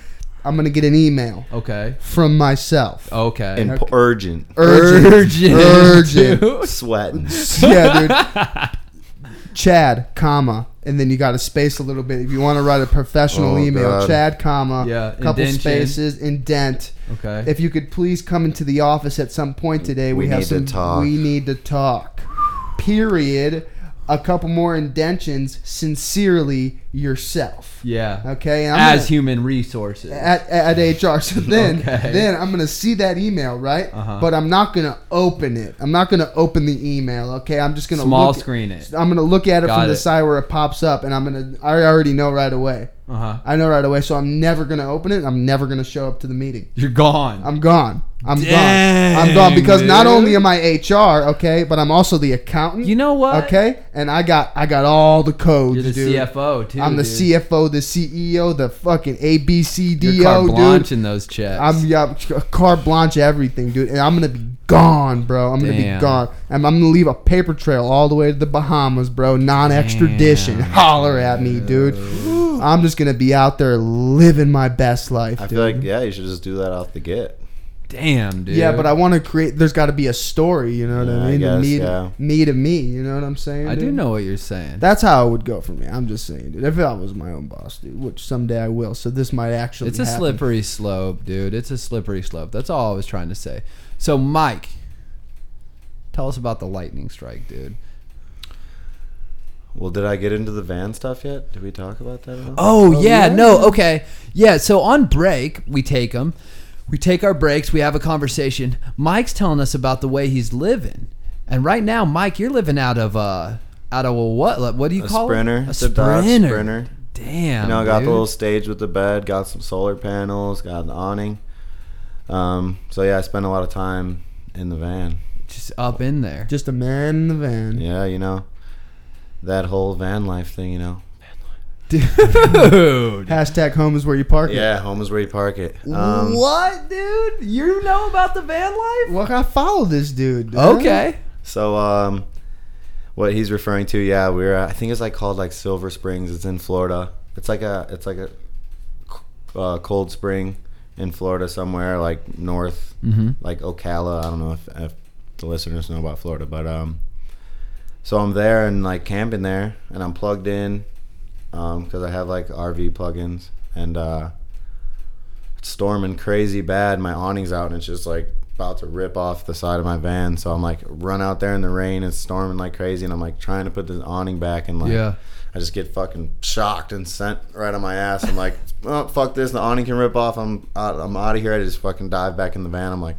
I'm going to get an email okay. from myself. Okay. And urgent. Urgent. Urgent. Urgent. [LAUGHS] Sweating. [LAUGHS] yeah, dude. [LAUGHS] Chad, comma, and then you got to space a little bit if you want to write a professional Oh, email. God. Chad, comma, Yeah, couple indention. spaces, indent. Okay. If you could please come into the office at some point today, we, We have need to some. talk. We need to talk. Period. A couple more indentions. Sincerely, yourself. yeah. Okay. As gonna- human resources. at, at HR. So [LAUGHS] then, Okay. then I'm gonna see that email, right? Uh-huh. But I'm not gonna open it. I'm not gonna open the email. Okay, I'm just gonna Small look, screen it. I'm gonna look at it Got from the side where it pops up, and I'm gonna. I already know right away. Uh huh. I know right away, so I'm never gonna open it. I'm never gonna show up to the meeting. You're gone. I'm gone. I'm Dang, gone. I'm gone because not only am I HR, okay, but I'm also the accountant. You know what? Okay, and I got I got all the codes, You're the dude. CFO too. I'm the dude. CFO, the CEO, the fucking ABCDO, You're carte blanche dude. in those checks. I'm yeah, carte blanche everything, dude, and I'm gonna be gone, bro. I'm gonna Damn. be gone, and I'm gonna leave a paper trail all the way to the Bahamas, bro. Non-extradition. Holler at me, dude. I'm just gonna be out there living my best life. I dude. feel like yeah, you should just do that off the get. Damn, dude. Yeah, but I want to create. There's got to be a story, you know what Yeah, I I mean? guess, me, yeah. me to me, you know what I'm saying? I do dude? know what you're saying. That's how it would go for me. I'm just saying, dude. If I was my own boss, dude, which someday I will. So this might actually. It's a happen. slippery slope, dude. It's a slippery slope. That's all I was trying to say. So, Mike, tell us about the lightning strike, dude. Well, did I get into the van stuff yet? Did we talk about that? at all? Oh, Oh, yeah, yeah. no, okay. Yeah, so on break, we take them. We take our breaks, we have a conversation. Mike's telling us about the way he's living. And right now, Mike, you're living out of uh out of a what? What do you A call sprinter. it? A It's a Dodge sprinter. Sprinter. Damn. You know, I got dude. the little stage with the bed, got some solar panels, got the awning. Um, so yeah, I spent a lot of time in the van. just up in there. Just a man in the van. Yeah, you know, that whole van life thing. You know. Dude. [LAUGHS] Hashtag home is where you park it. Yeah, home is where you park it. Um, what, dude? You know about the van life? Well, I follow this dude. dude. Okay. So, um, what he's referring to, yeah, we're uh, I think it's like called like Silver Springs. It's in Florida. It's like a it's like a uh, cold spring in Florida somewhere, like north, Mhm. like Ocala. I don't know if, if the listeners know about Florida, but um, so I'm there and like camping there, and I'm plugged in because I have like RV plugins, and uh, it's storming crazy bad. My awning's out, and it's just like about to rip off the side of my van. So I'm like, run out there in the rain. It's storming like crazy, and I'm like trying to put the awning back, and like, Yeah. I just get fucking shocked and sent right on my ass. I'm like, [LAUGHS] oh fuck this, the awning can rip off. I'm out, I'm out of here. I just fucking dive back in the van. I'm like,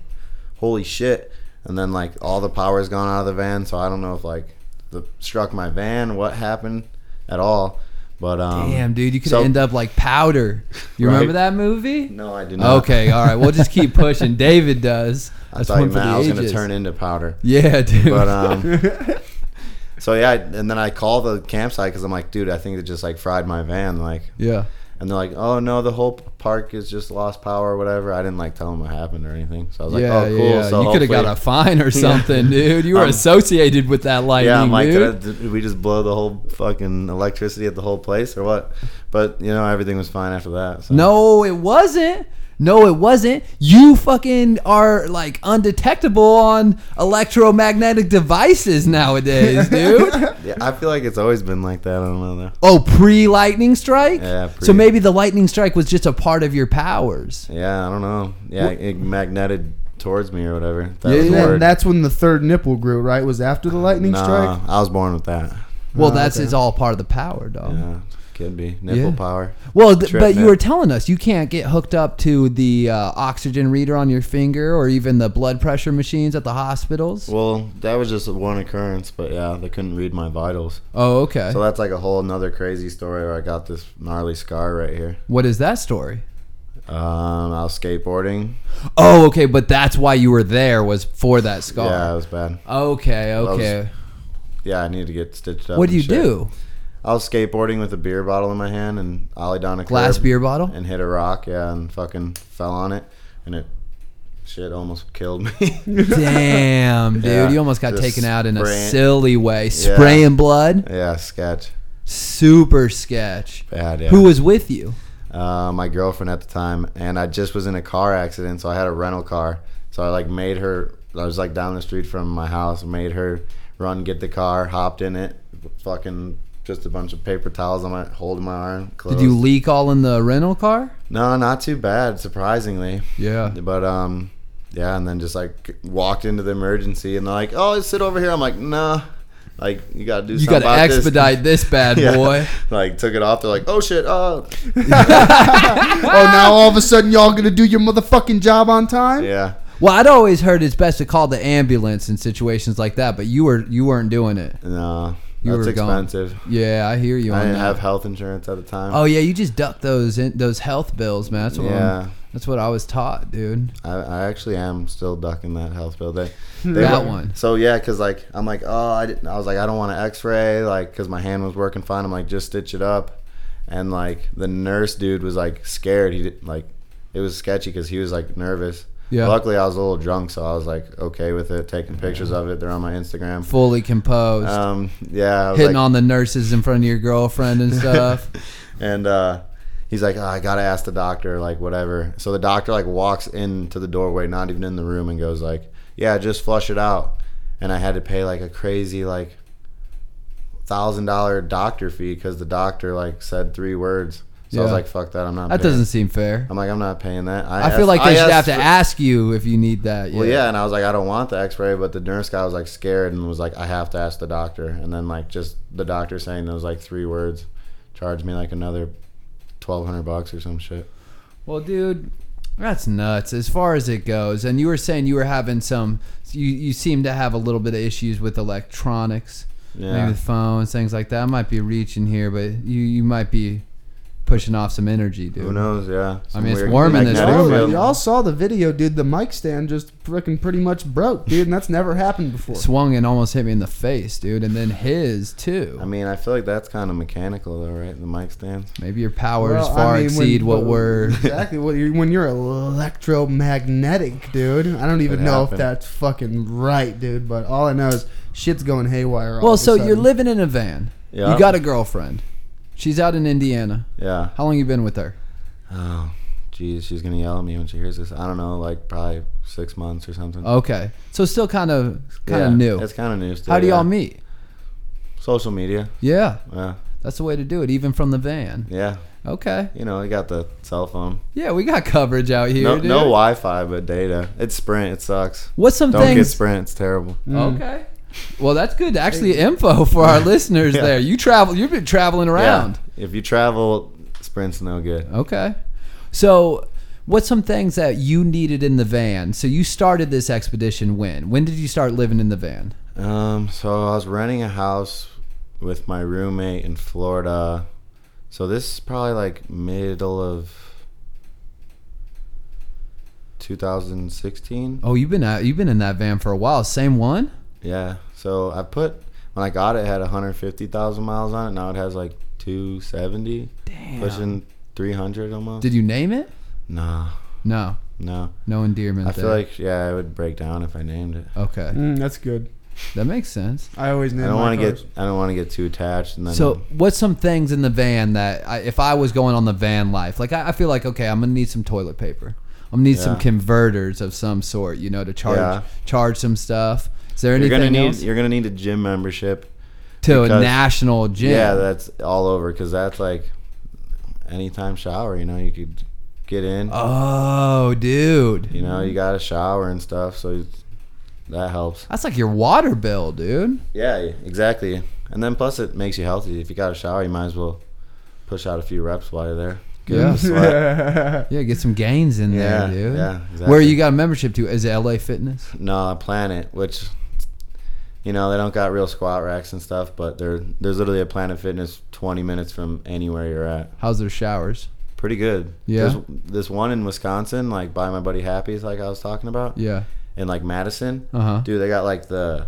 holy shit. And then like all the power's gone out of the van, so I don't know if like the struck my van, what happened at all. But um, Damn, dude, you could so- end up like powder. You Right. remember that movie? No, I do not. Okay, all right. We'll just keep pushing. [LAUGHS] David does. I That's thought you one for meant the I was gonna turn into powder. Yeah, dude. But um, [LAUGHS] so yeah, and then I call the campsite because I'm like, dude, I think they just like fried my van, like, yeah. And they're like, oh no, the whole park is just lost power or whatever. I didn't like tell them what happened or anything, so I was like, oh cool. yeah. So you could have got a fine or [LAUGHS] something, dude. You were Um, associated with that lightning, Yeah, I'm like, dude. did, I- did we just blow the whole fucking electricity at the whole place or what? But you know, everything was fine after that. So. No, it wasn't. No, it wasn't. You fucking are like undetectable on electromagnetic devices nowadays, [LAUGHS] dude. Yeah, I feel like it's always been like that. I don't know though. oh, pre lightning strike? Yeah, pre. So maybe the lightning strike was just a part of your powers. Yeah, I don't know. Yeah, it magneted towards me or whatever. That Yeah, was yeah, And that's when the third nipple grew, right? Was after the lightning Nah, strike. I was born with that. Well, Oh, that's okay. it's all part of the power, dog. Yeah, could be nipple Yeah. power. Well, th- Trip but you nip. were telling us you can't get hooked up to the uh, oxygen reader on your finger or even the blood pressure machines at the hospitals. Well, that was just one occurrence, but yeah, they couldn't read my vitals. oh, okay. So that's like a whole another crazy story where I got this gnarly scar right here. what is that story? Um, I was skateboarding. Oh, okay, but that's why you were there was for that scar. Yeah, it was bad. Okay, okay. Yeah, I needed to get stitched up. What do and you shit. do? I was skateboarding with a beer bottle in my hand and ollie down a Glass beer bottle? and hit a rock. Yeah, and fucking fell on it, and it shit almost killed me. [LAUGHS] Damn, dude, Yeah, you almost got taken out in a spraying- silly way. Spraying blood? yeah, sketch. Super sketch. Bad. Yeah. Who was with you? uh, my girlfriend at the time, and I just was in a car accident, so I had a rental car. So I like made her. I was like down the street from my house, made her run, get the car, hopped in it, fucking just a bunch of paper towels on my holding my arm. Clothes. Did you leak all in the rental car? No, not too bad, surprisingly. Yeah. But um, yeah, and then just like walked into the emergency, and they're like, "Oh, sit over here." I'm like, "Nah." Like you gotta do. Something. You something got to about this." expedite this, [LAUGHS] bad Yeah. boy. [LAUGHS] Like took it off. They're like, "Oh shit!" Oh, [LAUGHS] oh, now all of a sudden y'all gonna do your motherfucking job on time? yeah. Well, I'd always heard it's best to call the ambulance in situations like that, but you were you weren't doing it. No, You That's were going- expensive. Yeah, I hear you. I didn't that. have health insurance at the time. Oh yeah, you just duck those in, those health bills, man. That's what yeah. I'm- that's what I was taught, dude. I, I actually am still ducking that health bill. They, [LAUGHS] they That were- one. So yeah, cause like I'm like, oh, I didn't. I was like, I don't want an X-ray, like, cause my hand was working fine. I'm like, just stitch it up, and like the nurse dude was like scared. He did like, it was sketchy because he was like nervous. Yeah. Luckily, I was a little drunk, so I was like okay with it. Taking pictures of it. They're on my Instagram. Fully composed, Um, yeah, hitting like- on the nurses in front of your girlfriend and stuff. [LAUGHS] and uh, he's like, oh, I gotta ask the doctor, like whatever. So the doctor like walks into the doorway, not even in the room, and goes like, Yeah, just flush it out. And I had to pay like a crazy like thousand dollar doctor fee because the doctor like said three words. So I was like, Fuck that, I'm not. that paying. doesn't seem fair. I'm like, I'm not paying that. I feel like they should have to for- ask you if you need that. Well, yeah, and I was like, I don't want the X-ray, but the nurse guy was like scared and was like, I have to ask the doctor. And then like just the doctor saying those like three words, charged me like another twelve hundred bucks or some shit. Well, dude, that's nuts as far as it goes. And you were saying you were having some. You you seem to have a little bit of issues with electronics, maybe Yeah, phones, things like that. I might be reaching here, but you you might be pushing off some energy, dude. who knows? Yeah, I mean, it's warm in this room. Y'all, y'all saw the video, dude. The mic stand just freaking pretty much broke, dude, and that's never happened before. Swung and almost hit me in the face, dude, and then his too. I mean, I feel like that's kind of mechanical though, right? The mic stand. Maybe your powers Well, I far mean, when- exceed what but- we're. [LAUGHS] exactly what you're, when you're electromagnetic, dude. I don't even Could know if that's fucking right, dude. But all I know is shit's going haywire. all Well, of a so you're living in a van. Yeah. You got a girlfriend. She's out in Indiana. Yeah. How long you been with her? Oh, geez, she's gonna yell at me when she hears this. I don't know, like probably six months or something. Okay, so still kind of kind Yeah, of new. It's kind of new. Still, How do y'all meet? Social media. Yeah, Yeah. that's the way to do it, even from the van. Yeah. Okay. You know, we got the cell phone. Yeah, we got [LAUGHS] coverage out here. No, dude. no Wi-Fi, but data. It's Sprint. It sucks. What's some Don't get things? Sprint. It's terrible. Mm. Okay. Well, that's good. Actually, info for our [LAUGHS] listeners Yeah. there. You travel. You've been traveling around. Yeah. If you travel, Sprint's no good. Okay. So, what's some things that you needed in the van? So you started this expedition when? When did you start living in the van? Um, so I was renting a house with my roommate in Florida. So this is probably like middle of 2016. Oh, you've been out, you've been in that van for a while. Same one? Yeah. So I put when I got it, it had 150,000 miles on it. Now it has like 270, Damn. pushing 300 almost. Did you name it? nah, No. no. No endearment. I feel like yeah, it would break down if I named it. Okay, Mm, that's good. that makes sense. I always name I don't want to get I don't want to get too attached and then So, what's some things in the van that I, if I was going on the van life, like I, I feel like okay, I'm gonna need some toilet paper. I'm gonna need some converters of some sort, you know, to charge Yeah. charge some stuff. Is there you're anything gonna need you're gonna need a gym membership. to a national gym? Yeah, that's all over because that's like anytime shower. You know, you could get in. oh, dude, You know, you got a shower and stuff, so that helps. that's like your water bill, dude. Yeah, exactly. And then plus it makes you healthy. If you got a shower, you might as well push out a few reps while you're there. Get Yeah. in the sweat. [LAUGHS] Yeah, get some gains in Yeah, there, dude. yeah, exactly. Where you got a membership to? Is it LA Fitness? no, Planet, which you know they don't got real squat racks and stuff, but there there's literally a Planet Fitness 20 minutes from anywhere you're at. How's their showers? Pretty good. Yeah. There's this one in Wisconsin, like by my buddy Happy's, like I was talking about, Yeah. in like Madison. Uh huh. Dude, they got like the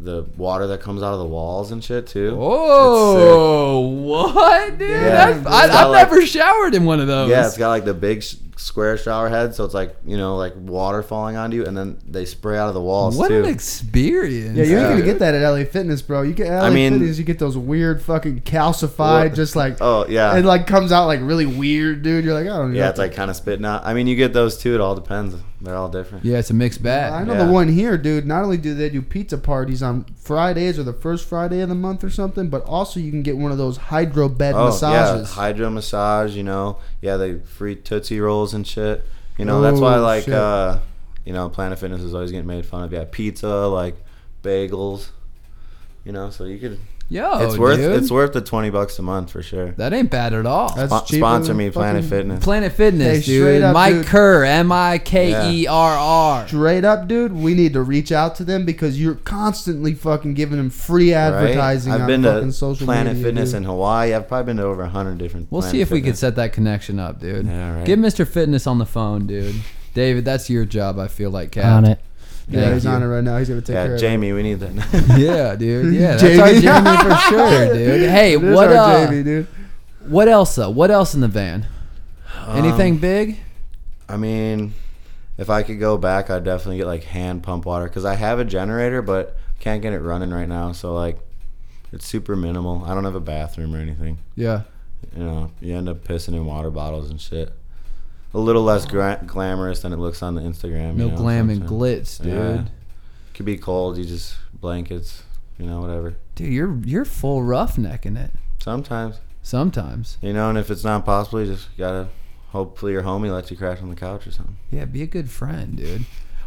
the water that comes out of the walls and shit too. Oh, what, dude? Yeah, I, I've like- never showered in one of those. Yeah, it's got like the big square shower head, so it's like you know like water falling onto you, and then they spray out of the walls what too. an experience. Yeah, you ain't Yeah. gonna get that at LA Fitness, bro. You get LA I mean- Fitness, you get those weird fucking calcified, Well, just like oh yeah, it like comes out like really weird, dude. You're like, I don't know. yeah, it's like kind of spitting out. I mean, you get those too. It all depends. They're all different. Yeah, it's a mixed bag. I know Yeah. the one here, dude. Not only do they do pizza parties on Fridays or the first Friday of the month or something, but also you can get one of those hydro bed Oh massages. yeah, hydro massage. You know, yeah, they free tootsie rolls and shit. You know, that's why Oh, like shit. uh, you know, Planet Fitness is always getting made fun of. Yeah, pizza like bagels. You know, so you could Yo, it's worth dude. it's worth the twenty bucks a month for sure. that ain't bad at all. That's Spo- cheaper sponsor me, Planet Fitness. Planet Fitness, Hey, dude. straight up, Mike dude. Kerr, M I K E R R. Straight up, dude, we need to reach out to them because you're constantly fucking giving them free advertising I've on been fucking to social Planet media. Fitness dude. in Hawaii. I've probably been to over hundred different. We'll Planet see if we can set that connection up, dude. Yeah, right. Get Mr. Fitness on the phone, dude. David, that's your job. I feel like, Cap. On it. Yeah, he's you. on it right now. He's gonna take care Yeah, of Jamie, we need that. [LAUGHS] Yeah, dude. Yeah, that's our Jamie. Jamie for [LAUGHS] sure, dude. Hey, it. It is what uh, Jamie, dude. what else though? What else in the van? Anything Um, big? I mean, if I could go back, I'd definitely get like hand pump water because I have a generator, but can't get it running right now. So like, it's super minimal. I don't have a bathroom or anything. Yeah. You know, you end up pissing in water bottles and shit. A little less gra- glamorous than it looks on the Instagram. No you know, glam and glitz, dude. Yeah. Could be cold. You just blankets. You know, whatever. Dude, you're you're full roughnecking it. Sometimes. Sometimes. You know, and if it's not possible, you just gotta. Hopefully, your homie lets you crash on the couch or something. Yeah, be a good friend, dude.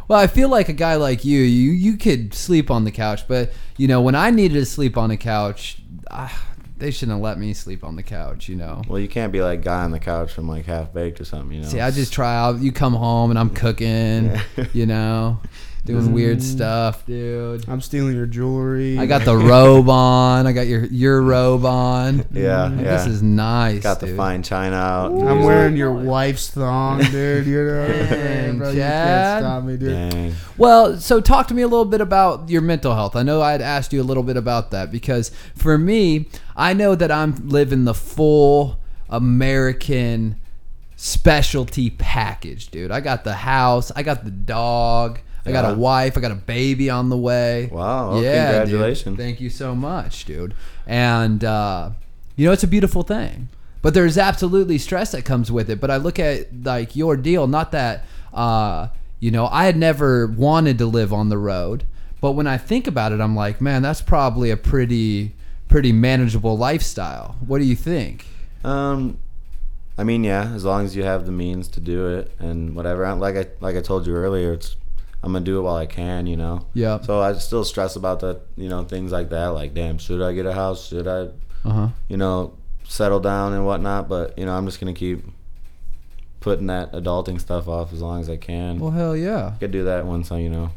Well, I feel like a guy like you, you you could sleep on the couch, but you know, when I needed to sleep on the couch, ah, they shouldn't have let me sleep on the couch. You know. Well, you can't be like guy on the couch from like half baked or something. You know. See, I just try out. You come home and I'm cooking, Yeah. [LAUGHS] you know, doing Mm. weird stuff, dude. I'm stealing your jewelry. I got the robe [LAUGHS] on. I got your your robe on. Yeah, Like, yeah. This is nice. got the fine china out. I'm wearing your wife's thong, dude. You know what I'm saying, Dang, bro? You can't stop me, dude. Dang. Well, so talk to me a little bit about your mental health. I know I had asked you a little bit about that because for me, I know that I'm living the full American specialty package, dude. I got the house, I got the dog, I got a wife, I got a baby on the way. Wow, well, yeah, dude. congratulations. Thank you so much, dude. And uh, you know, it's a beautiful thing. But there's absolutely stress that comes with it. But I look at like your deal, not that uh, you know, I had never wanted to live on the road. But when I think about it, I'm like, man, that's probably a pretty pretty manageable lifestyle. What do you think? Um, I mean, yeah, as long as you have the means to do it and whatever. Like I like I told you earlier, it's I'm gonna do it while I can, you know. Yeah. So I still stress about the you know things like that. Like, damn, should I get a house? Should I, Uh huh. you know, settle down and whatnot? But you know, I'm just gonna keep putting that adulting stuff off as long as I can. Well, hell yeah. I could do that once I, you know.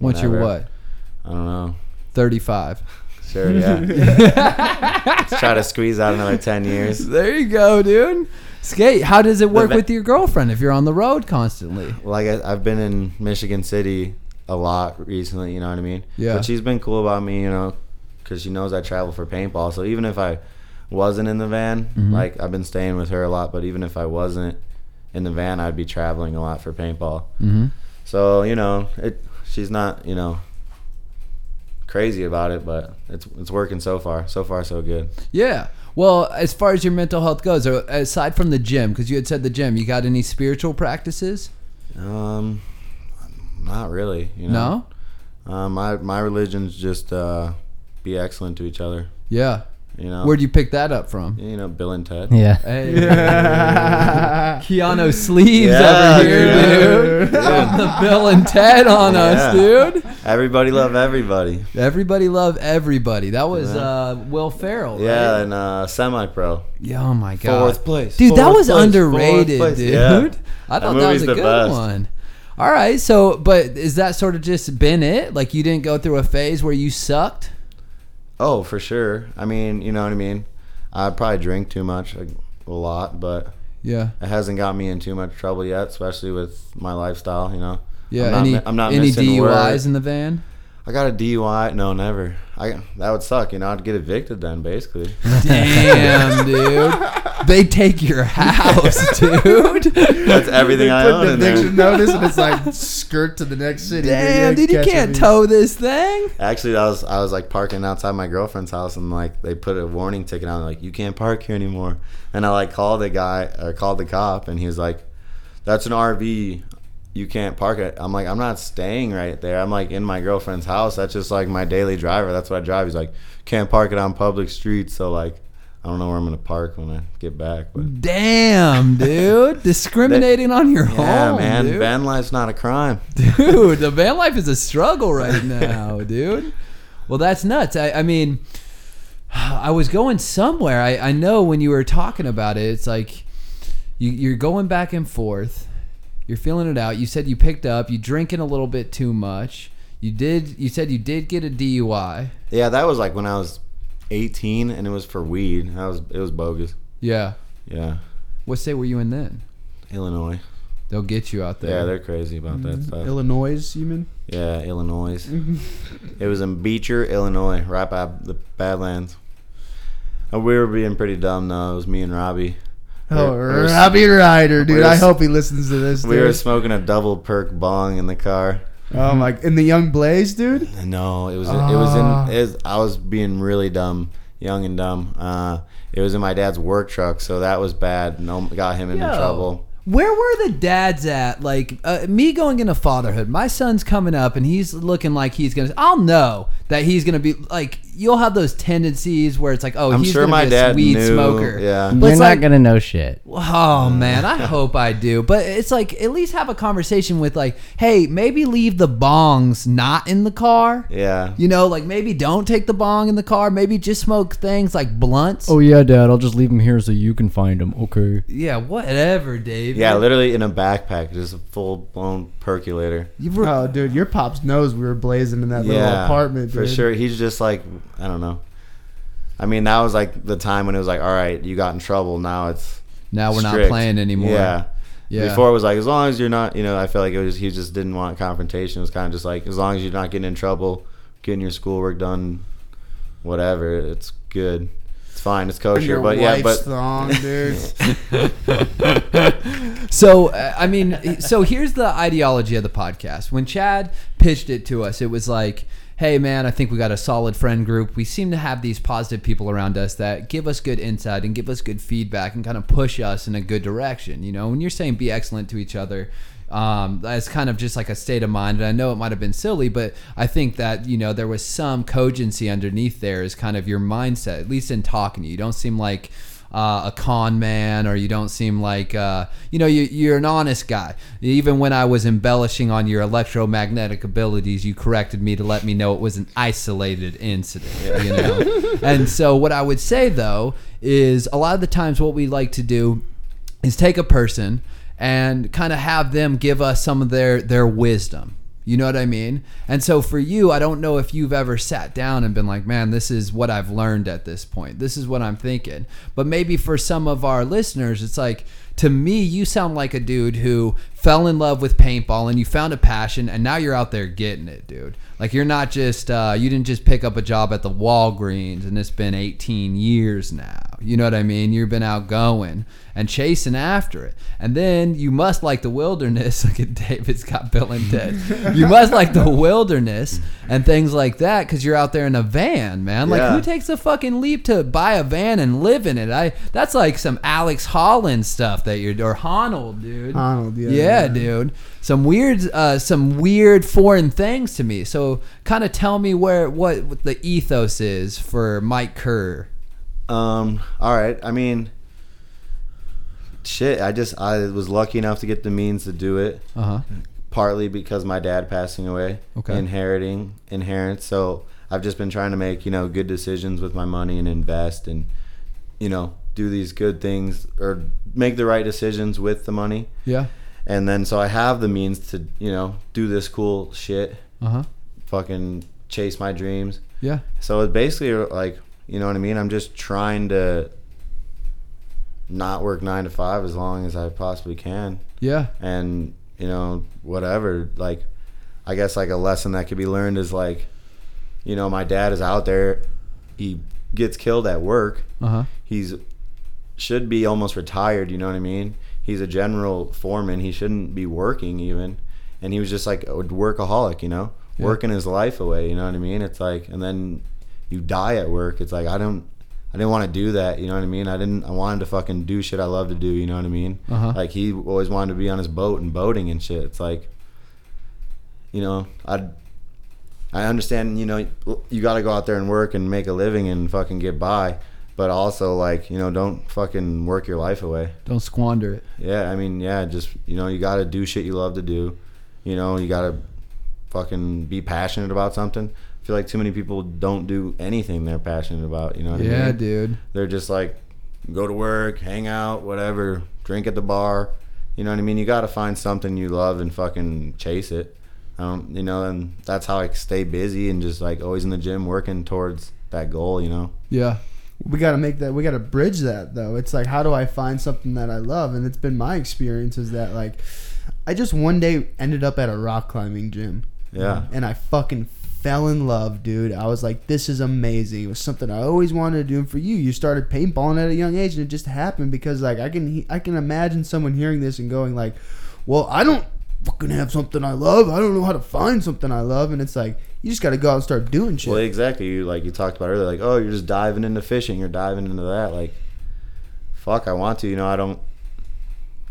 Once you're what? I don't know. 35. [LAUGHS] Sure, yeah. [LAUGHS] Let's try to squeeze out another ten years. There you go, dude. Skate. How does it work with your girlfriend if you're on the road constantly? like I, I've been in Michigan City a lot recently. You know what I mean? Yeah. But she's been cool about me, you know, because she knows I travel for paintball. So even if I wasn't in the van, Mhm. like I've been staying with her a lot. But even if I wasn't in the van, I'd be traveling a lot for paintball. Mm-hmm. So you know, it. She's not, you know, crazy about it, but it's it's working so far. So far, so good. Yeah. Well, as far as your mental health goes, uh, aside from the gym, because you had said the gym, you got any spiritual practices? Um, not really. You know. No. Um, my my religion's just uh, be excellent to each other. Yeah. You know. Where'd you pick that up from? You know, Bill and Ted. Yeah. Hey. [LAUGHS] Keanu sleeves Yeah, over here, dude. dude. Putting [LAUGHS] the Bill and Ted on us, Yeah. dude. Everybody love everybody. Everybody love everybody. That was Yeah. uh, Will Ferrell, right? Yeah, and uh, semi-pro. Yeah, oh my god. Fourth place. Dude, that Fourth was place, underrated, fourth place. dude. Yeah. [LAUGHS] I That thought that was movie's a the good best. one. All right, so but is that sort of just been it? Like you didn't go through a phase where you sucked? Oh, for sure. I mean, you know what I mean. I probably drink too much, like, a lot, but Yeah. it hasn't got me in too much trouble yet, especially with my lifestyle. You know. Yeah. I'm not any I'm not any DUIs work. in the van? I got a DUI. No, never. I that would suck. You know, I'd get evicted then, basically. [LAUGHS] Damn, dude. They take your house, [LAUGHS] dude. That's everything I Put own the in there. eviction notice and it's like [LAUGHS] skirt to the next city. Damn, dude, you can't me. tow this thing. Actually, I was I was like parking outside my girlfriend's house, and like they put a warning ticket on, like you can't park here anymore. And I like called the guy or called the cop, and he was like, "That's an RV. You can't park it." I'm like, "I'm not staying right there. I'm like in my girlfriend's house. That's just like my daily driver. That's what I drive." He's like, "Can't park it on public streets." So like, I don't know where I'm gonna park when I get back, but. Damn, [LAUGHS] dude. Discriminating on your Yeah, home, man. dude. Van life's not a crime. [LAUGHS] dude the van life is a struggle right now [LAUGHS] dude well that's nuts I, I mean I was going somewhere. I, I know when you were talking about it, it's like you, you're going back and forth. You're feeling it out. You said you picked up. You drinking a little bit too much. You did. You said you did get a DUI. Yeah, that was like when I was 18, and it was for weed. That was it was bogus. Yeah. Yeah, What state were you in then? Illinois. They'll get you out there. Yeah, they're crazy about that mm-hmm. stuff. Illinois, you mean? Yeah, Illinois. Mm-hmm. it was in Beecher, Illinois, right by the Badlands. And we were being pretty dumb though. It was me and Robbie. Oh, We were- Robbie Ryder, dude. we were hope he listens to this. We were smoking a double perk bong in the car. Oh my! In the Young Blaze, dude. No, it was it Ah. was in it was, I was being really dumb, young and dumb. Uh, it was in my dad's work truck, so that was bad. No, got him into Yo, trouble. Where were the dads at? Like uh, me going into fatherhood, my son's coming up and he's looking like he's gonna. I'll know that he's gonna be like. You'll have those tendencies where it's like, oh, I'm he's sure gonna my be a dad weed knew. smoker. Yeah. But You're it's not like, gonna know shit. Oh man, I [LAUGHS] hope I do. But it's like at least have a conversation with like, hey, maybe leave the bongs not in the car. Yeah. You know, like maybe don't take the bong in the car. Maybe just smoke things like blunts. Oh yeah, Dad. I'll just leave him here so you can find him. Okay. yeah, whatever, Dave. Yeah, literally in a backpack, just a full blown percolator. You were, Oh, dude, your pops knows we were blazing in that little yeah, apartment. for sure. He's just like I don't know. I mean, that was like the time when it was like, all right, you got in trouble. Now it's now we're not playing anymore. Yeah. Yeah. Before it was like as long as you're not, you know, I felt like it was he just didn't want confrontation. It was kind of just like as long as you're not getting in trouble, getting your schoolwork done, whatever, it's good. It's fine. It's kosher. Your But yeah, but thong, dude. [LAUGHS] So uh, I mean, so here's the ideology of the podcast. When Chad pitched it to us, it was like, "Hey, man, I think we got a solid friend group. We seem to have these positive people around us that give us good insight and give us good feedback and kind of push us in a good direction." You know, when you're saying be excellent to each other. Um, that's kind of just like a state of mind, and I know it might have been silly, but I think that you know there was some cogency underneath there, is kind of your mindset, at least in talking to you. You don't seem like uh, a con man or you don't seem like uh, you know you, you're an honest guy. Even when i was embellishing on your electromagnetic abilities you corrected me to let me know it was an isolated incident you know? [LAUGHS] And so what i would say though is a lot of the times what we like to do is take a person and kind of have them give us some of their their wisdom you know what I mean? And so for you, I don't know if you've ever sat down and been like, man, this is what I've learned at this point. This is what I'm thinking. But maybe for some of our listeners, it's like, to me, you sound like a dude who fell in love with paintball and you found a passion and now you're out there getting it, dude. Like you're not just, uh, you didn't just pick up a job at the Walgreens and it's been 18 years now. You know what I mean? You've been out going and chasing after it. And then you must like the wilderness. [LAUGHS] Look at David's got Bill and Ted. You must like the wilderness and things like that because you're out there in a van, man. Like Yeah. who takes the fucking leap to buy a van and live in it? I that's like some Alex Holland stuff that you're or Honnold, dude. Honnold, yeah, Yeah, yeah. dude. Some weird, uh, some weird foreign things to me. So, kind of tell me where what, what the ethos is for Mike Kerr. Um. All right. I mean, shit. I just I was lucky enough to get the means to do it. Uh huh. Partly because my dad passing away. Okay. Inheriting inheritance. So I've just been trying to make you know good decisions with my money and invest and you know do these good things or make the right decisions with the money. Yeah. And then so I have the means to you know do this cool shit. Uh huh. Fucking chase my dreams. Yeah. So it's basically like, you know what I mean? I'm just trying to not work nine to five as long as I possibly can. Yeah. And, you know, whatever. Like, I guess like a lesson that could be learned is like, you know, my dad is out there. He gets killed at work. Uh huh. He's should be almost retired. You know what I mean? He's a general foreman. He shouldn't be working even. And he was just like a workaholic, you know, Yeah. working his life away. You know what I mean? It's like, and then you die at work. It's like I don't, I didn't want to do that. You know what I mean? I didn't. I wanted to fucking do shit I love to do. You know what I mean? Uh-huh. Like he always wanted to be on his boat and boating and shit. It's like, you know, I. I understand, you know, you got to go out there and work and make a living and fucking get by, but also like, you know, don't fucking work your life away. Don't squander it. Yeah, I mean, yeah, just you know, you got to do shit you love to do. You know, you got to fucking be passionate about something. I feel like too many people don't do anything they're passionate about. You know what I Yeah, mean? dude. They're just like go to work, hang out, whatever, drink at the bar. You know what I mean? You got to find something you love and fucking chase it. Don't, you know, and that's how I stay busy and just like always in the gym working towards that goal. You know? Yeah. We got to make that we got to bridge that though. It's like how do i find something that i love? And it's been my experience is that like i just one day ended up at a rock climbing gym. Yeah. and i fucking fell in love dude. I was like this is amazing. It was something i always wanted to do. And for you you started paintballing at a young age and it just happened because like i can i can imagine someone hearing this and going like well i don't fucking have something i love. I don't know how to find something i love. And it's like you just got to go out and start doing shit Well, exactly. You like you talked about earlier, like oh, you're just diving into fishing, you're diving into that. Like, fuck, I want to. You know, I don't.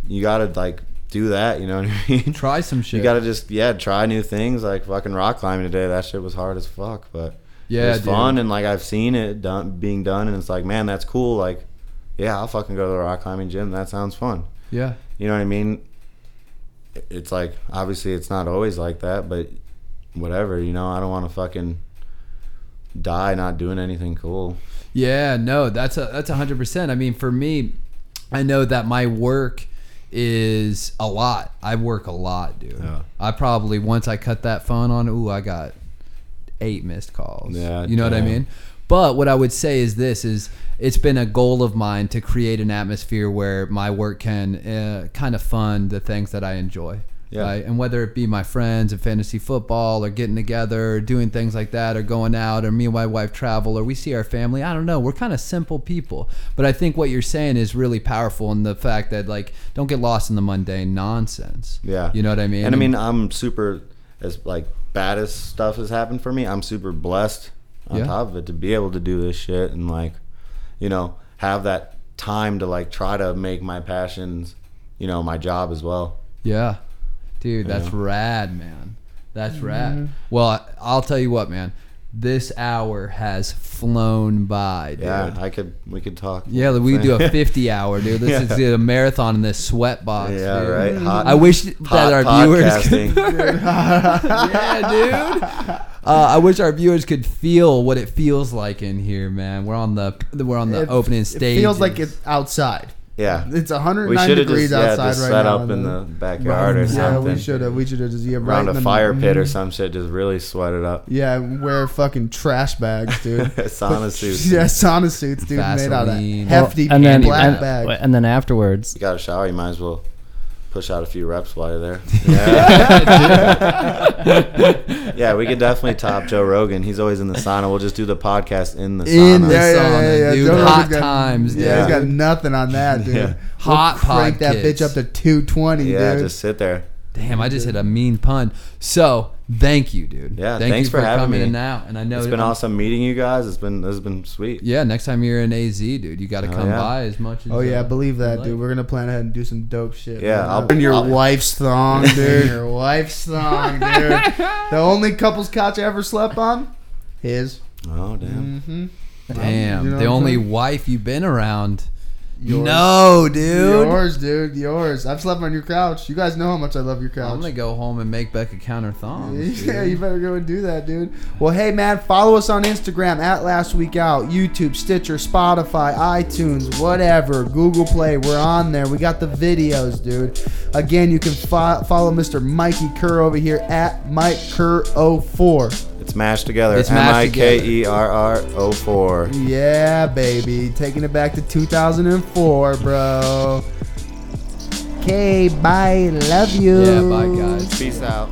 You gotta like do that. You know what I mean? [LAUGHS] Try some shit. You gotta just yeah try new things like fucking rock climbing today. That shit was hard as fuck, but Yeah, it was dude. fun and like I've seen it done being done, and it's like man, that's cool. Like, yeah, I'll fucking go to the rock climbing gym. That sounds fun. Yeah. You know what I mean? It's like obviously it's not always like that, but whatever. You know, I don't want to fucking die not doing anything cool. Yeah, no, that's a that's a hundred percent. I mean, for me, I know that my work is a lot. I work a lot, dude. Yeah. I probably once I cut that phone on, ooh, I got eight missed calls. Yeah, you know what I mean. But what I would say is this: is it's been a goal of mine to create an atmosphere where my work can uh, kind of fund the things that I enjoy. Yeah. Right? And whether it be my friends and fantasy football or getting together or doing things like that or going out or me and my wife travel or we see our family, I don't know. We're kind of simple people. But I think what you're saying is really powerful in the fact that, like, don't get lost in the mundane nonsense. Yeah. You know what I mean? And I mean, I'm super as like bad as stuff has happened for me. I'm super blessed on Yeah. top of it to be able to do this shit and like, you know, have that time to like try to make my passions, you know, my job as well. Yeah. Dude, that's Yeah. rad, man. That's rad. Well, I- I'll tell you what, man. This hour has flown by, dude. Yeah, I could. We could talk. Yeah, we do a [LAUGHS] 50 hour, dude. This is [LAUGHS] a marathon in this sweat box. Yeah, dude. right. Hot, I wish that hot our viewers could, podcasting. [LAUGHS] yeah, dude. Uh, I wish our viewers could feel what it feels like in here, man. We're on the we're on the It- opening stage. It feels like it's outside. Yeah. It's We 109 should have degrees just, yeah, outside just right set now. up in though. the backyard or something. yeah, we should have. We should have just yeah, right Around in a the- fire pit or some shit, just really sweat it up. Yeah, wear fucking trash bags, dude. [LAUGHS] Sauna suits. yeah, sauna suits, dude, made out of Vaseline. hefty and then black and, bag. and then afterwards, You got a shower, you might as well push out a few reps while you're there. [LAUGHS] Yeah, [LAUGHS] yeah we could definitely top Joe Rogan. He's always in the sauna. We'll just do the podcast in the sauna. in the there, yeah, sauna, yeah, yeah. dude. Joe Hot got- times, Yeah, he's dude. got nothing on that, dude. Yeah. We'll Hot crank that bitch up to 220, yeah, dude. just sit there. Damn, I just hit a mean pun. So, thank you, dude. Yeah, thank thanks you for having coming me. in now. And I know It's been I'm- awesome meeting you guys. It's been this has been sweet. Yeah, next time you're in AZ, dude, you got to Oh, come yeah. by as much as. Oh yeah, uh, believe that, dude. like. We're gonna plan ahead and do some dope shit. Yeah, man. I'll- Burn your I'll- wife's thong, [LAUGHS] dude. your wife's thong, dude. [LAUGHS] The only couple's couch I ever slept on, his. Oh damn. Mm-hmm. Damn, You know the only saying? wife you've been around. Yours. No, dude. Yours, dude. Yours. I've slept on your couch. You guys know how much I love your couch. I'm gonna go home and make Becca counter thongs. [LAUGHS] Yeah, you better go and do that, dude. Well, hey, man, follow us on Instagram at Last Week Out, YouTube, Stitcher, Spotify, iTunes, whatever, Google Play. We're on there. We got the videos, dude. Again, you can fo- follow Mr. Mikey Kerr over here at Mike Kerr 04. It's mashed together. It's M-I-K-E-R-R-O 4. Yeah, baby. Taking it back to 2004, bro. Okay, bye. Love you. Yeah, bye, guys. Peace out.